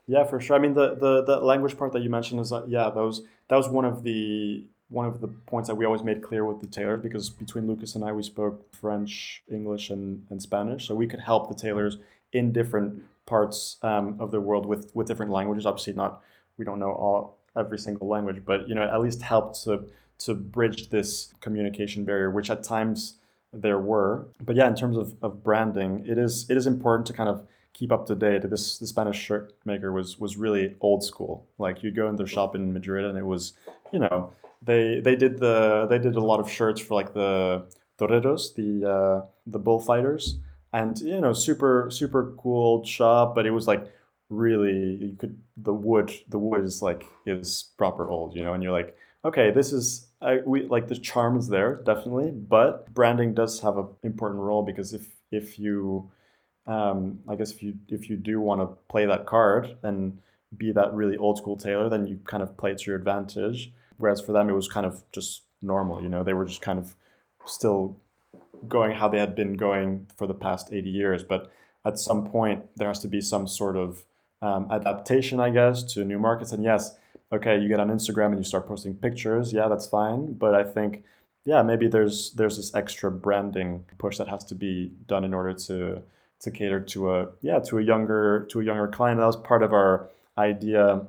Yeah, for sure. I mean, the, the, the language part that you mentioned is that, yeah, those that was one of the one of the points that we always made clear with the tailor because between Lucas and I, we spoke French, English, and, and Spanish, so we could help the tailors in different parts um, of the world with with different languages. Obviously, not we don't know all every single language, but you know, at least helped to to bridge this communication barrier, which at times there were. But yeah, in terms of, of branding, it is it is important to kind of keep up to date. This the Spanish shirt maker was was really old school. Like you go in their shop in Madrid, and it was, you know, they they did the they did a lot of shirts for like the toreros, the uh, the bullfighters, and you know, super super cool shop. But it was like really you could the wood the wood is like is proper old, you know, and you're like, okay, this is I, we like the charm is there definitely, but branding does have an important role because if if you um, I guess if you if you do want to play that card and be that really old school tailor, then you kind of play it to your advantage. Whereas for them, it was kind of just normal. You know, they were just kind of still going how they had been going for the past 80 years. But at some point, there has to be some sort of um, adaptation, I guess, to new markets. And yes, okay, you get on Instagram and you start posting pictures. Yeah, that's fine. But I think, yeah, maybe there's there's this extra branding push that has to be done in order to to cater to a yeah to a younger to a younger client. That was part of our idea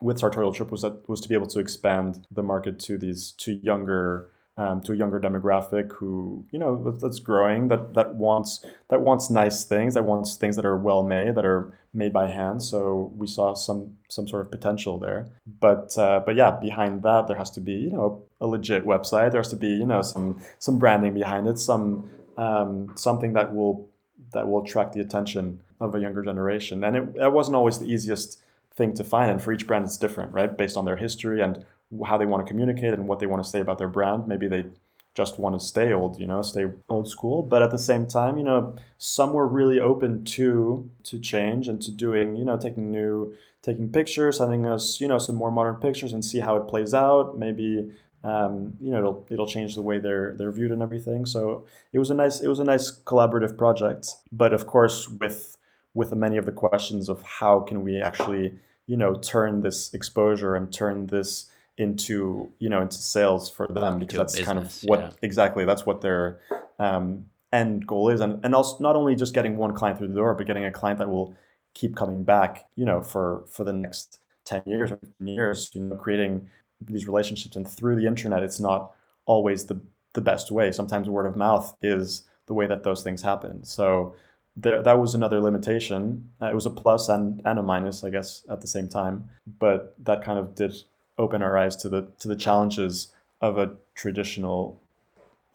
with Sartorial Trip was that was to be able to expand the market to these to younger um, to a younger demographic who you know that's growing that that wants that wants nice things that wants things that are well made that are made by hand so we saw some some sort of potential there but uh, but yeah behind that there has to be you know a legit website there has to be you know some some branding behind it some um, something that will that will attract the attention of a younger generation. And it, it wasn't always the easiest thing to find. And for each brand, it's different, right? Based on their history and how they want to communicate and what they want to say about their brand. Maybe they just want to stay old, you know, stay old school. But at the same time, you know, some were really open to to change and to doing, you know, taking new taking pictures, sending us, you know, some more modern pictures and see how it plays out. Maybe um, you know it'll it'll change the way they're they're viewed and everything. So it was a nice it was a nice collaborative project. But of course, with with many of the questions of how can we actually you know turn this exposure and turn this into you know into sales for them because that's business, kind of what yeah. exactly that's what their um, end goal is. And and also not only just getting one client through the door but getting a client that will keep coming back you know for for the next 10 years or years you know creating these relationships. And through the internet it's not always the the best way. Sometimes word of mouth is the way that those things happen. So there, that was another limitation. Uh, it was a plus and, and a minus i guess at the same time. But that kind of did open our eyes to the to the challenges of a traditional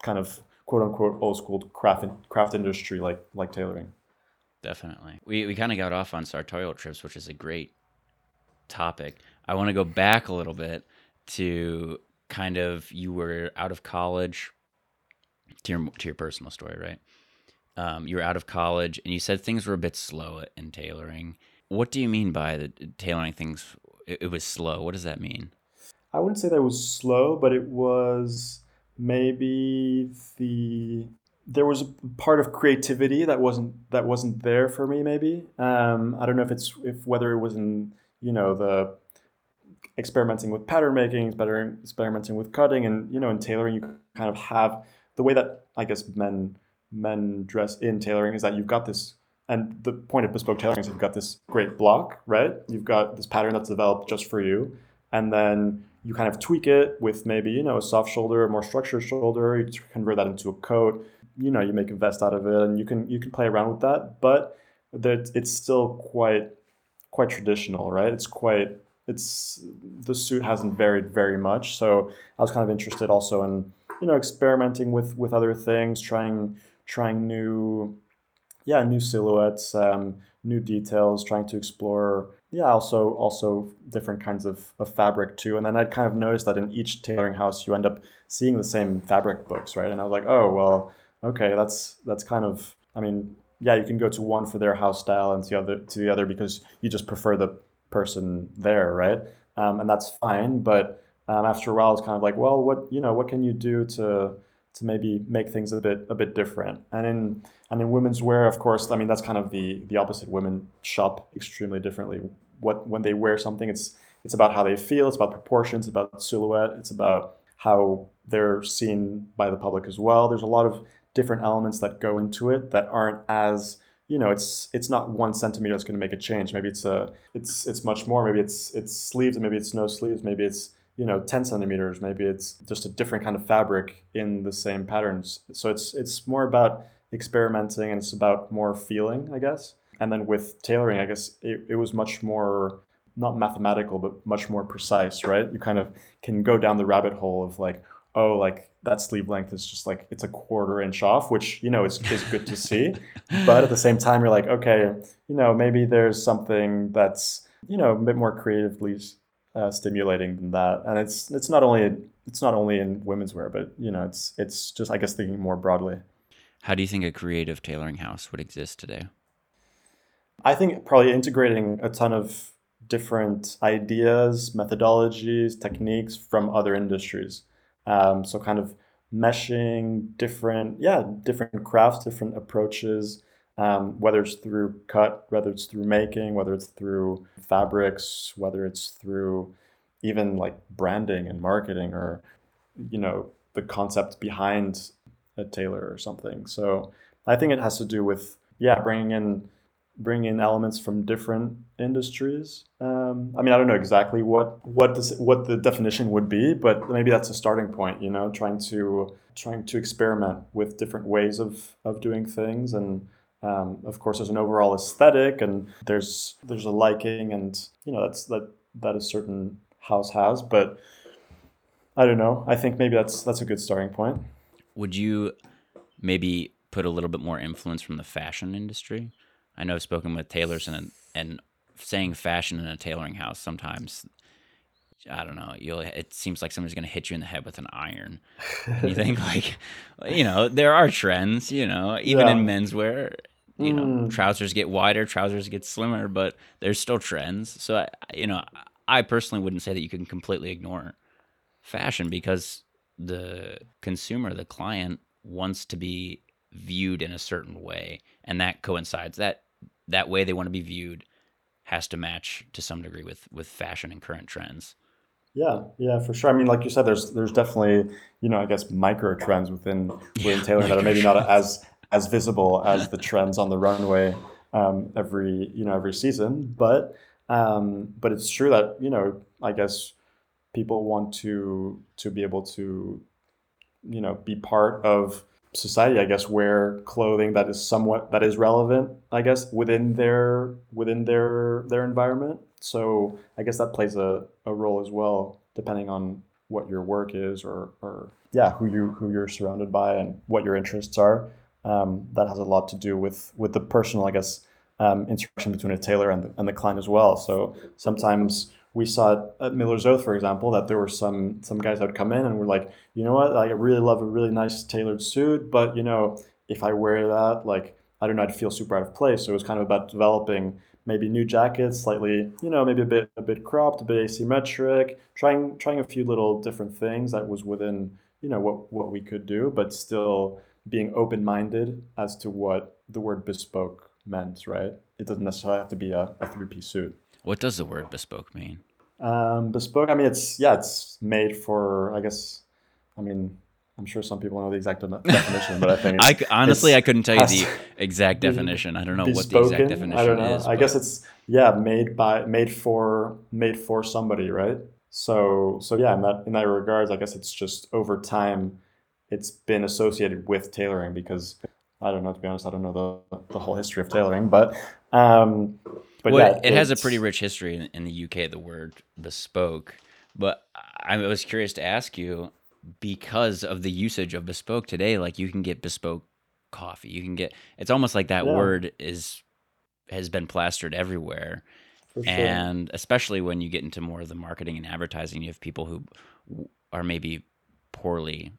kind of quote unquote old school craft craft industry like like tailoring definitely we, we kind of got off on sartorial trips which is a great topic i want to go back a little bit to kind of you were out of college to your to your personal story, right? Um, you were out of college and you said things were a bit slow in tailoring. What do you mean by the tailoring things? It, it was slow. What does that mean? I wouldn't say that it was slow, but it was maybe the there was a part of creativity that wasn't that wasn't there for me. Maybe um, I don't know if it's if whether it was in you know the experimenting with pattern making, better experimenting with cutting, and you know in tailoring you kind of have the way that I guess men men dress in tailoring is that you've got this and the point of bespoke tailoring is you've got this great block, right? You've got this pattern that's developed just for you, and then you kind of tweak it with maybe you know a soft shoulder, a more structured shoulder. You convert that into a coat. You know, you make a vest out of it, and you can you can play around with that. But that it's still quite quite traditional, right? It's quite it's the suit hasn't varied very much. So I was kind of interested also in you know experimenting with with other things, trying trying new yeah new silhouettes um, new details trying to explore yeah also also different kinds of, of fabric too. And then I'd kind of noticed that in each tailoring house you end up seeing the same fabric books right? And i was like oh well okay that's that's kind of i mean yeah you can go to one for their house style and to the other to the other because you just prefer the person there right? Um, and that's fine but um, after a while it's kind of like well what you know what can you do to to maybe make things a bit a bit different. And in and in women's wear, of course, I mean that's kind of the the opposite. Women shop extremely differently. What when they wear something, it's it's about how they feel. It's about proportions. About silhouette. It's about how they're seen by the public as well. There's a lot of different elements that go into it that aren't as you know it's it's not one centimeter that's going to make a change maybe it's a it's it's much more maybe it's it's sleeves maybe it's no sleeves maybe it's you know 10 centimeters maybe it's just a different kind of fabric in the same patterns so it's it's more about experimenting and it's about more feeling i guess and then with tailoring i guess it, it was much more not mathematical but much more precise right you kind of can go down the rabbit hole of like oh like that sleeve length is just like it's a quarter inch off which you know is, is good to see but at the same time you're like okay you know maybe there's something that's you know a bit more creatively uh, stimulating than that. And it's it's not only it's not only in women's wear, but you know, it's it's just I guess thinking more broadly. How do you think a creative tailoring house would exist today? I think probably integrating a ton of different ideas, methodologies, techniques from other industries. Um, so kind of meshing different, yeah, different crafts, different approaches, um, whether it's through cut, whether it's through making, whether it's through fabrics, whether it's through even like branding and marketing or, you know, the concept behind a tailor or something. So I think it has to do with, yeah, bringing in bringing in elements from different industries. Um, I mean, I don't know exactly what what this, what the definition would be, but maybe that's a starting point. You know, trying to trying to experiment with different ways of of doing things and um, of course, there's an overall aesthetic, and there's there's a liking, and you know that's that that a certain house has. But I don't know. I think maybe that's that's a good starting point. Would you maybe put a little bit more influence from the fashion industry? I know I've spoken with tailors and and saying fashion in a tailoring house sometimes I don't know. You'll. It seems like somebody's going to hit you in the head with an iron. And you think like, you know, there are trends. You know, even yeah. in menswear, you know mm. trousers get wider trousers get slimmer but there's still trends so I, you know i personally wouldn't say that you can completely ignore fashion because the consumer the client wants to be viewed in a certain way and that coincides that that way they want to be viewed has to match to some degree with with fashion and current trends yeah yeah for sure i mean like you said there's there's definitely you know i guess micro trends within within yeah, tailoring that are maybe not as as visible as the trends on the runway um, every you know every season. But um, but it's true that you know I guess people want to to be able to you know be part of society i guess wear clothing that is somewhat that is relevant i guess within their within their their environment so i guess that plays a, a role as well depending on what your work is or or yeah who you who you're surrounded by and what your interests are um, that has a lot to do with with the personal, I guess, um, interaction between a tailor and the, and the client as well. So sometimes we saw at Miller's Oath, for example, that there were some some guys that would come in and were like, you know what, I really love a really nice tailored suit, but you know, if I wear that, like I don't know, I'd feel super out of place. So it was kind of about developing maybe new jackets, slightly, you know, maybe a bit a bit cropped, a bit asymmetric, trying trying a few little different things that was within, you know, what what we could do, but still being open-minded as to what the word bespoke meant, right? It doesn't necessarily have to be a, a three-piece suit. What does the word bespoke mean? Um, bespoke, I mean, it's yeah, it's made for, I guess, I mean, I'm sure some people know the exact definition, but I think I honestly I couldn't tell you the exact definition. I don't know what the exact definition I don't know. is. I guess it's yeah, made by made for made for somebody, right? So so yeah, in that in that regards, I guess it's just over time, it's been associated with tailoring because I don't know to be honest, I don't know the the whole history of tailoring, but um, but well, yeah, it has a pretty rich history in, in the UK. The word bespoke, but I was curious to ask you because of the usage of bespoke today. Like you can get bespoke coffee. You can get. It's almost like that Yeah. word is has been plastered everywhere. sure. and especially when you get into more of the marketing and advertising you have people who are maybe poorly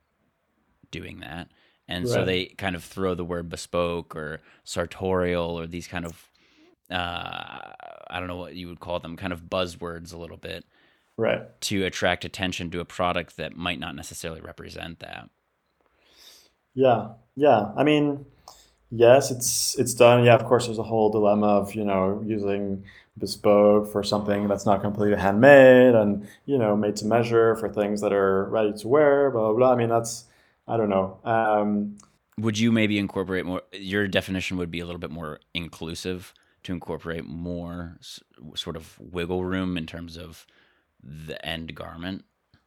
doing that and so they kind of throw the word bespoke or sartorial or these kind of uh, i don't know what you would call them kind of buzzwords a little bit right. to attract attention to a product that might not necessarily represent that Yeah, yeah. I mean, yes, it's it's done. Yeah, of course, there's a whole dilemma of, you know, using bespoke for something that's not completely handmade and, you know, made to measure for things that are ready to wear, blah, blah, blah. I mean, that's, I don't know. Um, would you maybe incorporate more your definition would be a little bit more inclusive to incorporate more s- sort of wiggle room in terms of the end garment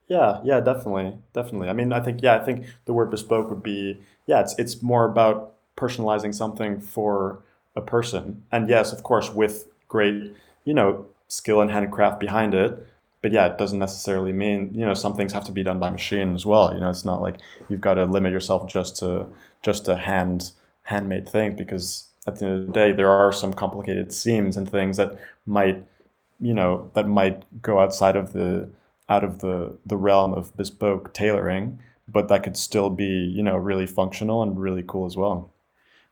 Yeah, yeah, definitely, definitely. I mean, I think yeah, I think the word bespoke would be yeah, it's it's more about personalizing something for a person. And yes, of course, with great, you know, skill and handcraft behind it. But yeah, it doesn't necessarily mean, you know, some things have to be done by machine as well. You know, it's not like you've got to limit yourself just to just to hand handmade things because at the end of the day there are some complicated seams and things that might you know that might go outside of the out of the the realm of bespoke tailoring but that could still be you know really functional and really cool as well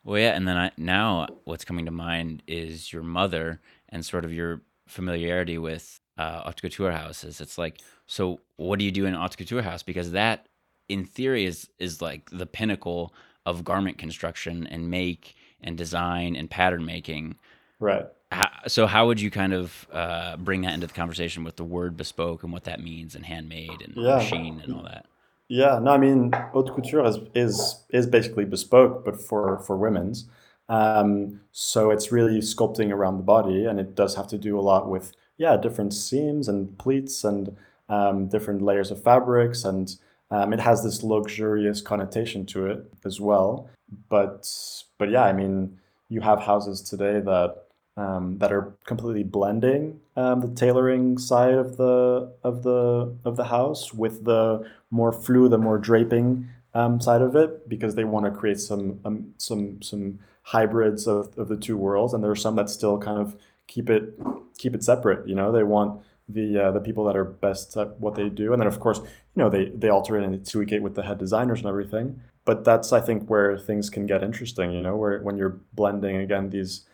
Well, yeah, and then I, now what's coming to mind is your mother and sort of your familiarity with uh, haute couture houses. It's like, so what do you do in haute couture house? Because that, in theory, is is like the pinnacle of garment construction and make and design and pattern making. right How, so how would you kind of uh, bring that into the conversation with the word bespoke and what that means and handmade and Yeah. machine and all that? Yeah, no, I mean, haute couture is is, is basically bespoke, but for for women's. Um, so it's really sculpting around the body, and it does have to do a lot with yeah, different seams and pleats and um, different layers of fabrics, and um, it has this luxurious connotation to it as well. But but yeah, I mean, you have houses today that um, that are completely blending um, the tailoring side of the of the of the house with the more flu, the more draping um, side of it, because they want to create some um, some some hybrids of, of the two worlds, and there are some that still kind of keep it keep it separate. You know, they want the uh, the people that are best at what they do, and then of course, you know, they they alter it and tweak it with the head designers and everything. But that's I think where things can get interesting. You know, where when you're blending again these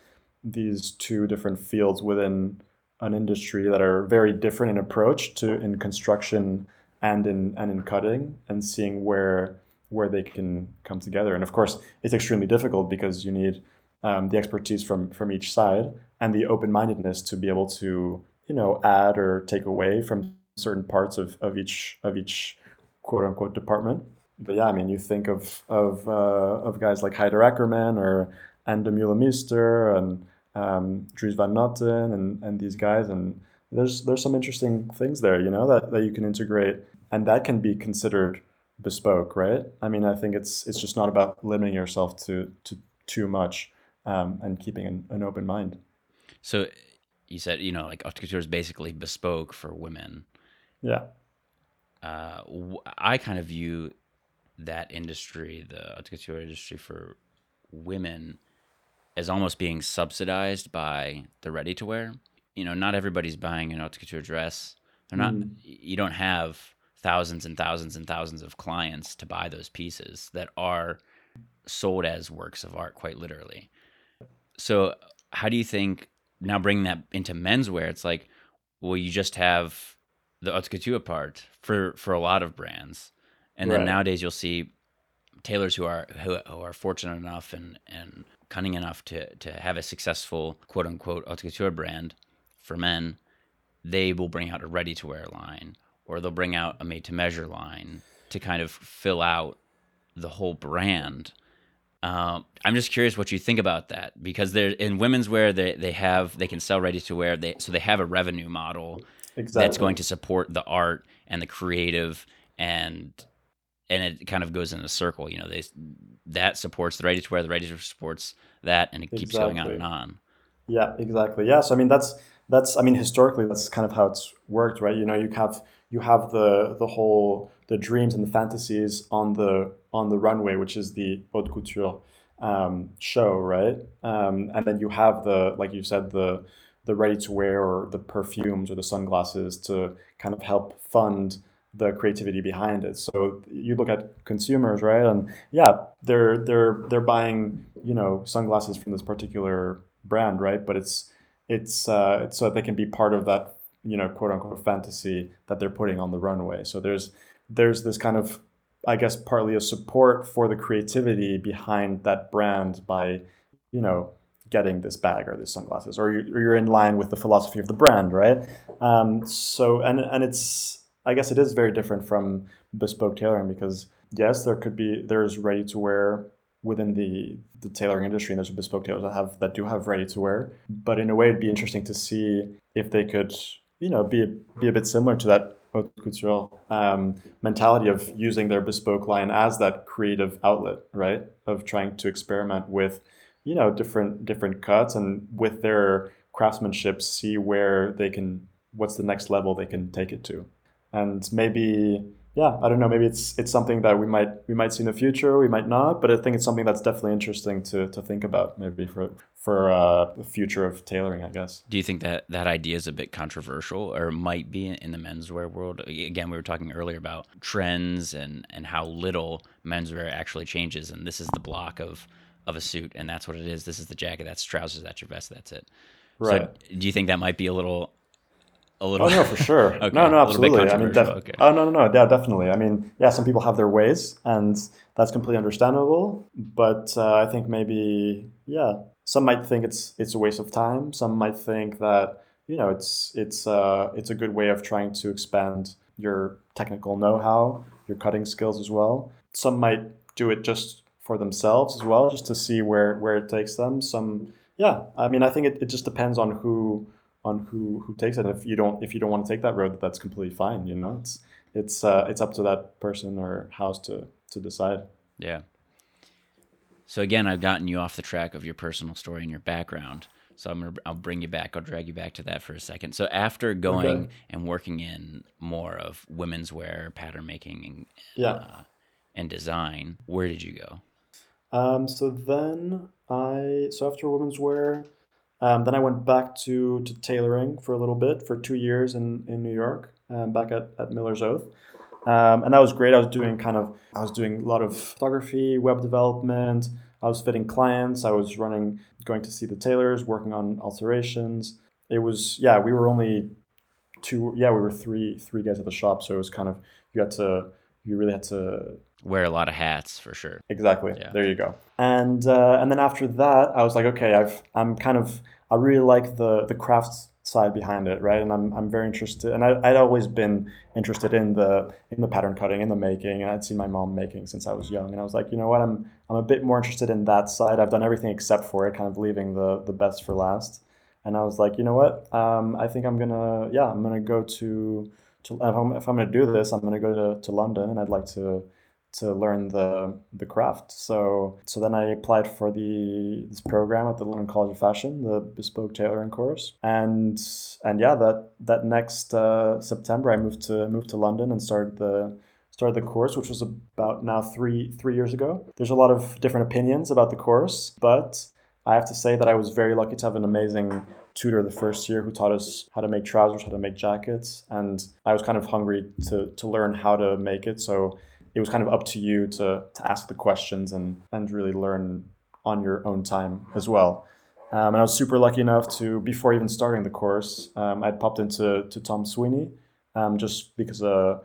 these two different fields within an industry that are very different in approach to in construction and in and in cutting and seeing where where they can come together and of course it's extremely difficult because you need um, the expertise from from each side and the open-mindedness to be able to you know add or take away from certain parts of, of each of each quote unquote department. But yeah i mean you think of of uh, of guys like Haider Ackermann or and Muller Mister and um, Dries Van Noten and, and these guys and there's there's some interesting things there you know that, that you can integrate and that can be considered bespoke right? I mean I think it's it's just not about limiting yourself to to too much um, and keeping an, an open mind. So you said, you know, like haute is basically bespoke for women. Yeah uh, w- I kind of view that industry, the haute couture industry for women, as almost being subsidized by the ready to wear. You know, not everybody's buying an haute couture dress. They're not. Mm. You don't have thousands and thousands and thousands of clients to buy those pieces that are sold as works of art, quite literally. So, how do you think now bringing that into menswear, it's like, well, you just have the haute couture part for for a lot of brands, and then nowadays you'll see tailors who are who, who are fortunate enough and and cunning enough to to have a successful quote unquote haute couture brand for men. They will bring out a ready to wear line, or they'll bring out a made to measure line to kind of fill out the whole brand. Um, I'm just curious what you think about that because they're in women's wear they they have they can sell ready to wear they so they have a revenue model Exactly. that's going to support the art and the creative and and it kind of goes in a circle you know they that supports the ready to wear the ready to supports that and it keeps going on and on Yeah, exactly. Yeah, so I mean that's that's I mean historically that's kind of how it's worked, right? You know, you have you have the the whole the dreams and the fantasies on the on the runway, which is the haute couture um, show, right? Um, and then you have the like you said the the ready to wear or the perfumes or the sunglasses to kind of help fund the creativity behind it. So you look at consumers, right? And yeah, they're they're they're buying, you know, sunglasses from this particular brand, right? But it's it's uh, it's so that they can be part of that, you know, quote unquote fantasy that they're putting on the runway. So there's there's this kind of I guess partly a support for the creativity behind that brand by, you know, getting this bag or these sunglasses, or you're, in line with the philosophy of the brand, right? Um, so and and it's I guess it is very different from bespoke tailoring because yes, there could be there's ready to wear within the the tailoring industry, and there's bespoke tailors that have that do have ready to wear. But in a way, it'd be interesting to see if they could, you know, be be a bit similar to that couture um, mentality of using their bespoke line as that creative outlet, right? Of trying to experiment with, you know, different different cuts and with their craftsmanship, see where they can, what's the next level they can take it to, and maybe yeah, I don't know. Maybe it's it's something that we might we might see in the future. We might not, but I think it's something that's definitely interesting to to think about. Maybe for for uh, the future of tailoring, I guess. do you think that that idea is a bit controversial or might be in the menswear world again we were talking earlier about trends and and how little menswear actually changes and this is the block of of a suit and that's what it is this is the jacket that's trousers that's your vest that's it Right. so do you think that might be a little a little Oh no, for sure. Okay, no, no, absolutely. I mean, def- okay. oh no, no, no, yeah, definitely. I mean, yeah, some people have their ways, and that's completely understandable. But uh, I think maybe, yeah, some might think it's it's a waste of time. Some might think that you know it's it's uh, it's a good way of trying to expand your technical know-how, your cutting skills as well. Some might do it just for themselves as well, just to see where where it takes them. Some, yeah, I mean, I think it, it just depends on who on who who takes it. If you don't if you don't want to take that road, that's completely fine. You know, it's it's uh, it's up to that person or house to to decide. Yeah. So again, I've gotten you off the track of your personal story and your background. So I'm gonna I'll bring you back. I'll drag you back to that for a second. So after going Okay. and working in more of women's wear, pattern making, and Yeah. uh, and design, where did you go? Um, so then I so after women's wear, um, then I went back to to tailoring for a little bit for two years in in New York, um, back at at Miller's Oath. Um, and that was great. I was doing kind of, I was doing a lot of photography, web development. I was fitting clients. I was running, going to see the tailors, working on alterations. It was, yeah, we were only two, yeah, we were three, three guys at the shop. So it was kind of, you had to, you really had to Wear a lot of hats for sure. Exactly. Yeah. There you go. And uh, and then after that, I was like, okay, I've I'm kind of I really like the the crafts side behind it, right? And I'm I'm very interested, and I, I'd always been interested in the in the pattern cutting, in the making, and I'd seen my mom making since I was young, and I was like, you know what, I'm I'm a bit more interested in that side. I've done everything except for it, kind of leaving the the best for last. And I was like, you know what, um, I think I'm gonna yeah, I'm gonna go to to if I'm, if I'm gonna do this, I'm gonna go to, to London, and I'd like to to learn the the craft. So so then I applied for the this program at the London College of Fashion, the bespoke tailoring course, and and yeah, that that next uh, September I moved to moved to London and started the started the course, which was about now three three years ago. There's a lot of different opinions about the course, but I have to say that I was very lucky to have an amazing tutor the first year who taught us how to make trousers, how to make jackets, and I was kind of hungry to to learn how to make it. So it was kind of up to you to, to ask the questions and, and really learn on your own time as well. Um, and I was super lucky enough to, before even starting the course, um, I'd popped into to Thom Sweeney um, just because a,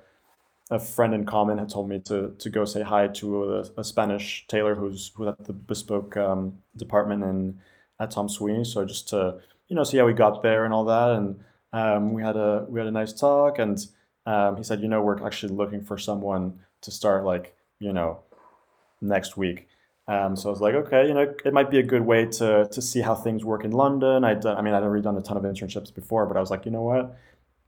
a friend in common had told me to, to go say hi to a, a Spanish tailor who's, who's at the bespoke um, department in, at Thom Sweeney. So just to, you know, see how we got there and all that. And um, we had a we had a nice talk, and um, he said, you know, we're actually looking for someone to start like you know next week. Um, so I was like, okay, you know, it might be a good way to to see how things work in London. I done, I mean, I'd already done a ton of internships before, but I was like, you know what,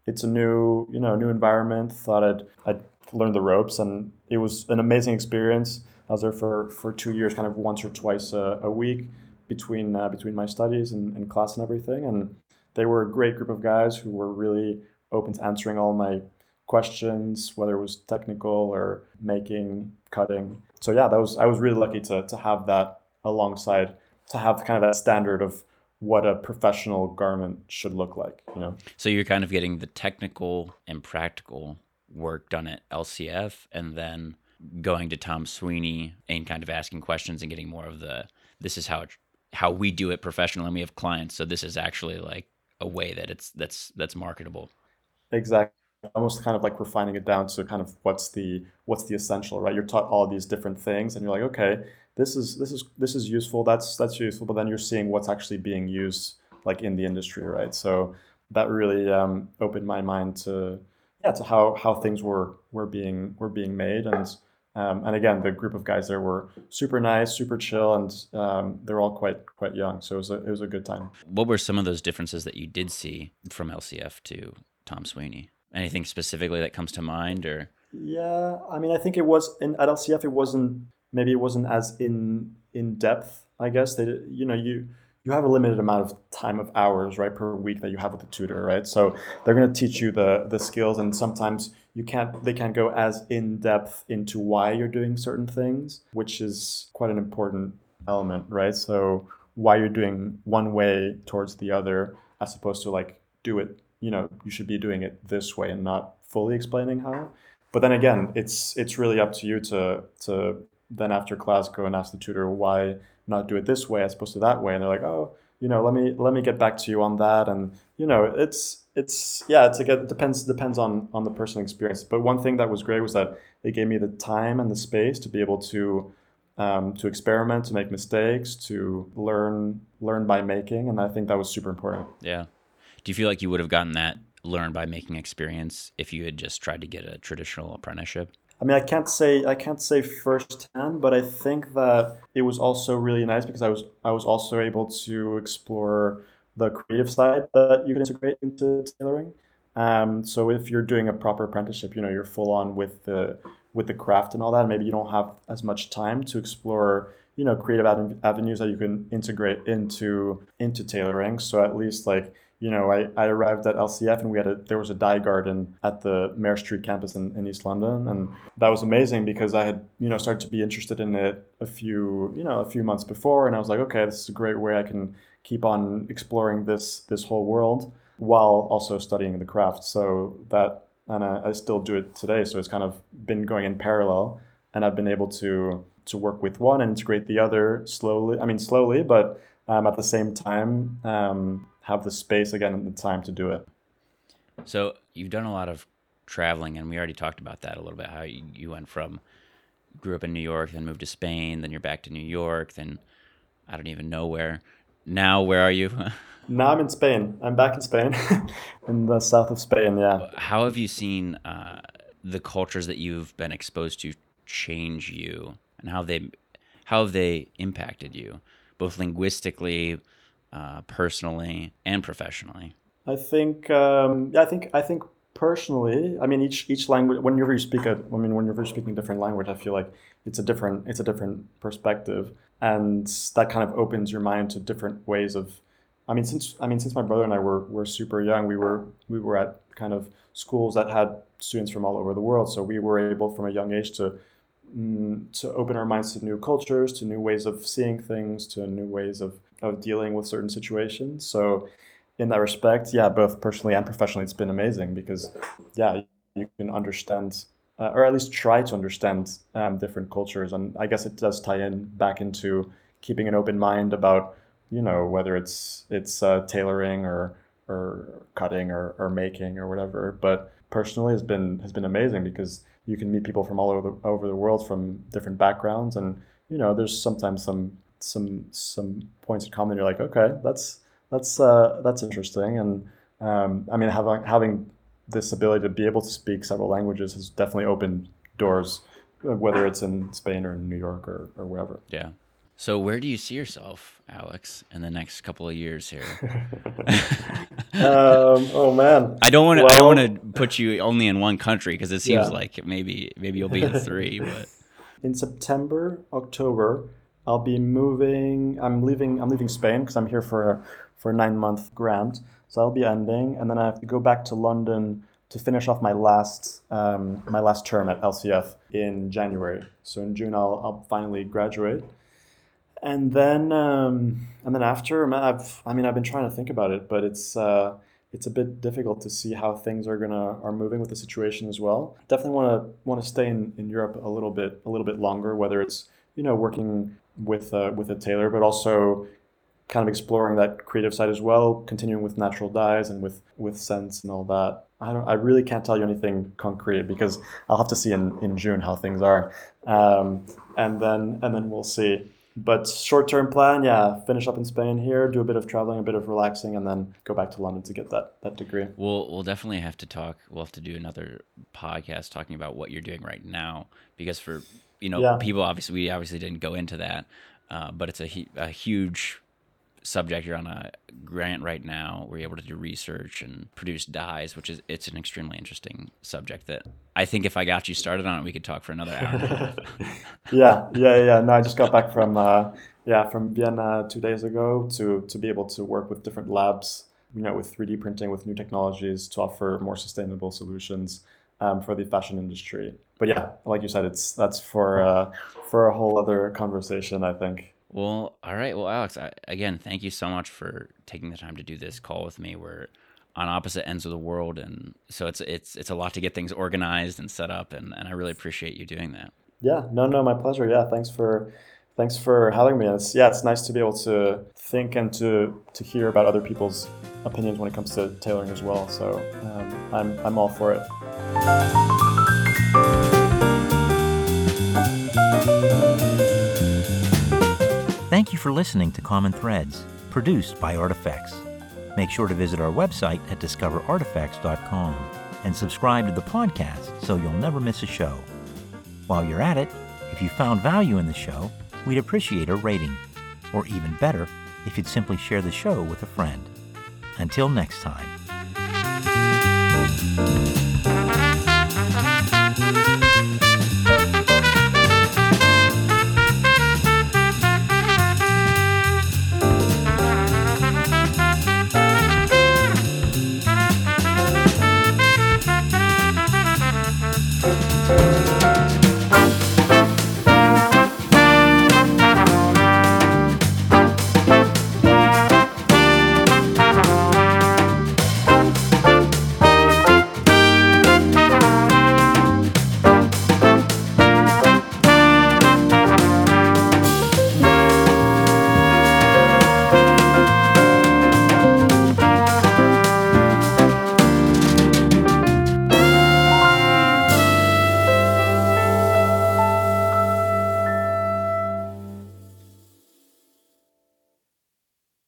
it's a new you know new environment. Thought I'd I'd learn the ropes, and it was an amazing experience. I was there for for two years, kind of once or twice a, a week between uh, between my studies and, and class and everything, and they were a great group of guys who were really open to answering all my questions, whether it was technical or making, cutting. So yeah, that was I was really lucky to to have that alongside to have kind of that standard of what a professional garment should look like, you know. So you're kind of getting the technical and practical work done at LCF and then going to Thom Sweeney and kind of asking questions and getting more of the this is how it, how we do it professionally and we have clients so this is actually like a way that it's that's that's marketable. Exactly. Almost kind of like refining it down to kind of what's the what's the essential, right? You're taught all these different things, and you're like, okay, this is this is this is useful. That's that's useful, but then you're seeing what's actually being used like in the industry, right? So that really um, opened my mind to yeah to how how things were were being were being made and um, and again, the group of guys there were super nice, super chill, and um, they're all quite quite young. So it was a it was a good time. What were some of those differences that you did see from LCF to Thom Sweeney? Anything specifically that comes to mind, or? Yeah, I mean, I think it was in at LCF. It wasn't maybe it wasn't as in in depth. I guess that you know you you have a limited amount of time of hours right per week that you have with the tutor right so they're going to teach you the the skills and sometimes you can't they can't go as in depth into why you're doing certain things which is quite an important element right so why you're doing one way towards the other as opposed to like do it you know you should be doing it this way and not fully explaining how. But then again it's it's really up to you to to then after class go and ask the tutor why not do it this way as opposed to that way? And they're like oh you know let me let me get back to you on that. And you know it's it's yeah it's like it depends depends on on the personal experience. But one thing that was great was that it gave me the time and the space to be able to um, to experiment to make mistakes to learn learn by making. And i think that was super important. Yeah do you feel like you would have gotten that learn by making experience if you had just tried to get a traditional apprenticeship I mean, I can't say I can't say firsthand, but I think that it was also really nice because I was I was also able to explore the creative side that you can integrate into tailoring. Um, so if you're doing a proper apprenticeship, you know, you're full on with the with the craft and all that. Maybe you don't have as much time to explore, you know, creative avenues that you can integrate into into tailoring. So at least like you know, I, I arrived at LCF and we had a there was a dye garden at the Mare Street campus in, in East London, and that was amazing because I had you know started to be interested in it a few you know a few months before, and I was like, okay, this is a great way I can keep on exploring this this whole world while also studying the craft. So that and I, I still do it today. So it's kind of been going in parallel, and I've been able to to work with one and integrate the other slowly. I mean slowly, but um, at the same time. Um, have the space again and the time to do it. So you've done a lot of traveling, and we already talked about that a little bit. How you, you went from grew up in New York, then moved to Spain, then you're back to New York, then I don't even know where. Now, where are you? now I'm in Spain. I'm back in Spain, in the south of Spain. Yeah. How have you seen uh, the cultures that you've been exposed to change you, and how they how have they impacted you, both linguistically, uh, personally and professionally? I think um, I think I think personally, I mean each each language whenever you speak a I mean whenever you're speaking a different language, I feel like it's a different it's a different perspective, and that kind of opens your mind to different ways of. I mean since I mean since my brother and I were were super young, we were we were at kind of schools that had students from all over the world, so we were able from a young age to mm, to open our minds to new cultures, to new ways of seeing things, to new ways of of dealing with certain situations. So in that respect, yeah, both personally and professionally, it's been amazing because yeah, you can understand uh, or at least try to understand um, different cultures, and I guess it does tie in back into keeping an open mind about you know, whether it's it's uh, tailoring or or cutting or, or making or whatever. But personally, has been has been amazing because you can meet people from all over the, over the world from different backgrounds, and you know, there's sometimes some some some points in common. You're like, okay, that's that's uh, that's interesting, and um, I mean, having having this ability to be able to speak several languages has definitely opened doors, whether it's in Spain or in New York or, or wherever. Yeah. So where do you see yourself, Alex, in the next couple of years here? um, oh man. I don't want to. Well- I don't want to put you only in one country because it seems Yeah. like maybe maybe you'll be in three. But in September, October, I'll be moving. I'm leaving. I'm leaving Spain because I'm here for a, for a nine month grant. So I'll be ending, and then I have to go back to London to finish off my last um, my last term at LCF in January. So in June, I'll I'll finally graduate, and then um, and then after, I've I mean I've been trying to think about it, but it's. Uh, it's a bit difficult to see how things are gonna are moving with the situation as well. Definitely want to want to stay in, in Europe a little bit a little bit longer, whether it's you know working with uh, with a tailor, but also kind of exploring that creative side as well, continuing with natural dyes and with with scents and all that. I don't I really can't tell you anything concrete because I'll have to see in, in June how things are, um, and then and then we'll see. But short term plan, yeah, finish up in Spain here, do a bit of traveling, a bit of relaxing, and then go back to London to get that that degree. we'll we'll definitely have to talk. We'll have to do another podcast talking about what you're doing right now because for you know Yeah. people obviously we obviously didn't go into that, uh, but it's a a huge subject. You're on a grant right now. We're able to do research and produce dyes, which is it's an extremely interesting subject that I think if I got you started on it, we could talk for another hour. and a half. yeah, yeah, yeah. No, I just got back from uh, yeah from Vienna two days ago to to be able to work with different labs, you know, with 3D printing, with new technologies to offer more sustainable solutions um, for the fashion industry. But yeah, like you said, it's that's for uh, for a whole other conversation, I think. Well, all right. Well, Alex, I, again, thank you so much for taking the time to do this call with me. We're on opposite ends of the world, and so it's it's it's a lot to get things organized and set up, and, and I really appreciate you doing that. Yeah, no, no, my pleasure. Yeah, thanks for thanks for having me. It's yeah, it's nice to be able to think and to to hear about other people's opinions when it comes to tailoring as well. So um, I'm I'm all for it. Thank you for listening to Common Threads, produced by Artifacts. Make sure to visit our website at discoverartifacts.com and subscribe to the podcast so you'll never miss a show. While you're at it, if you found value in the show, we'd appreciate a rating. Or even better, if you'd simply share the show with a friend. Until next time.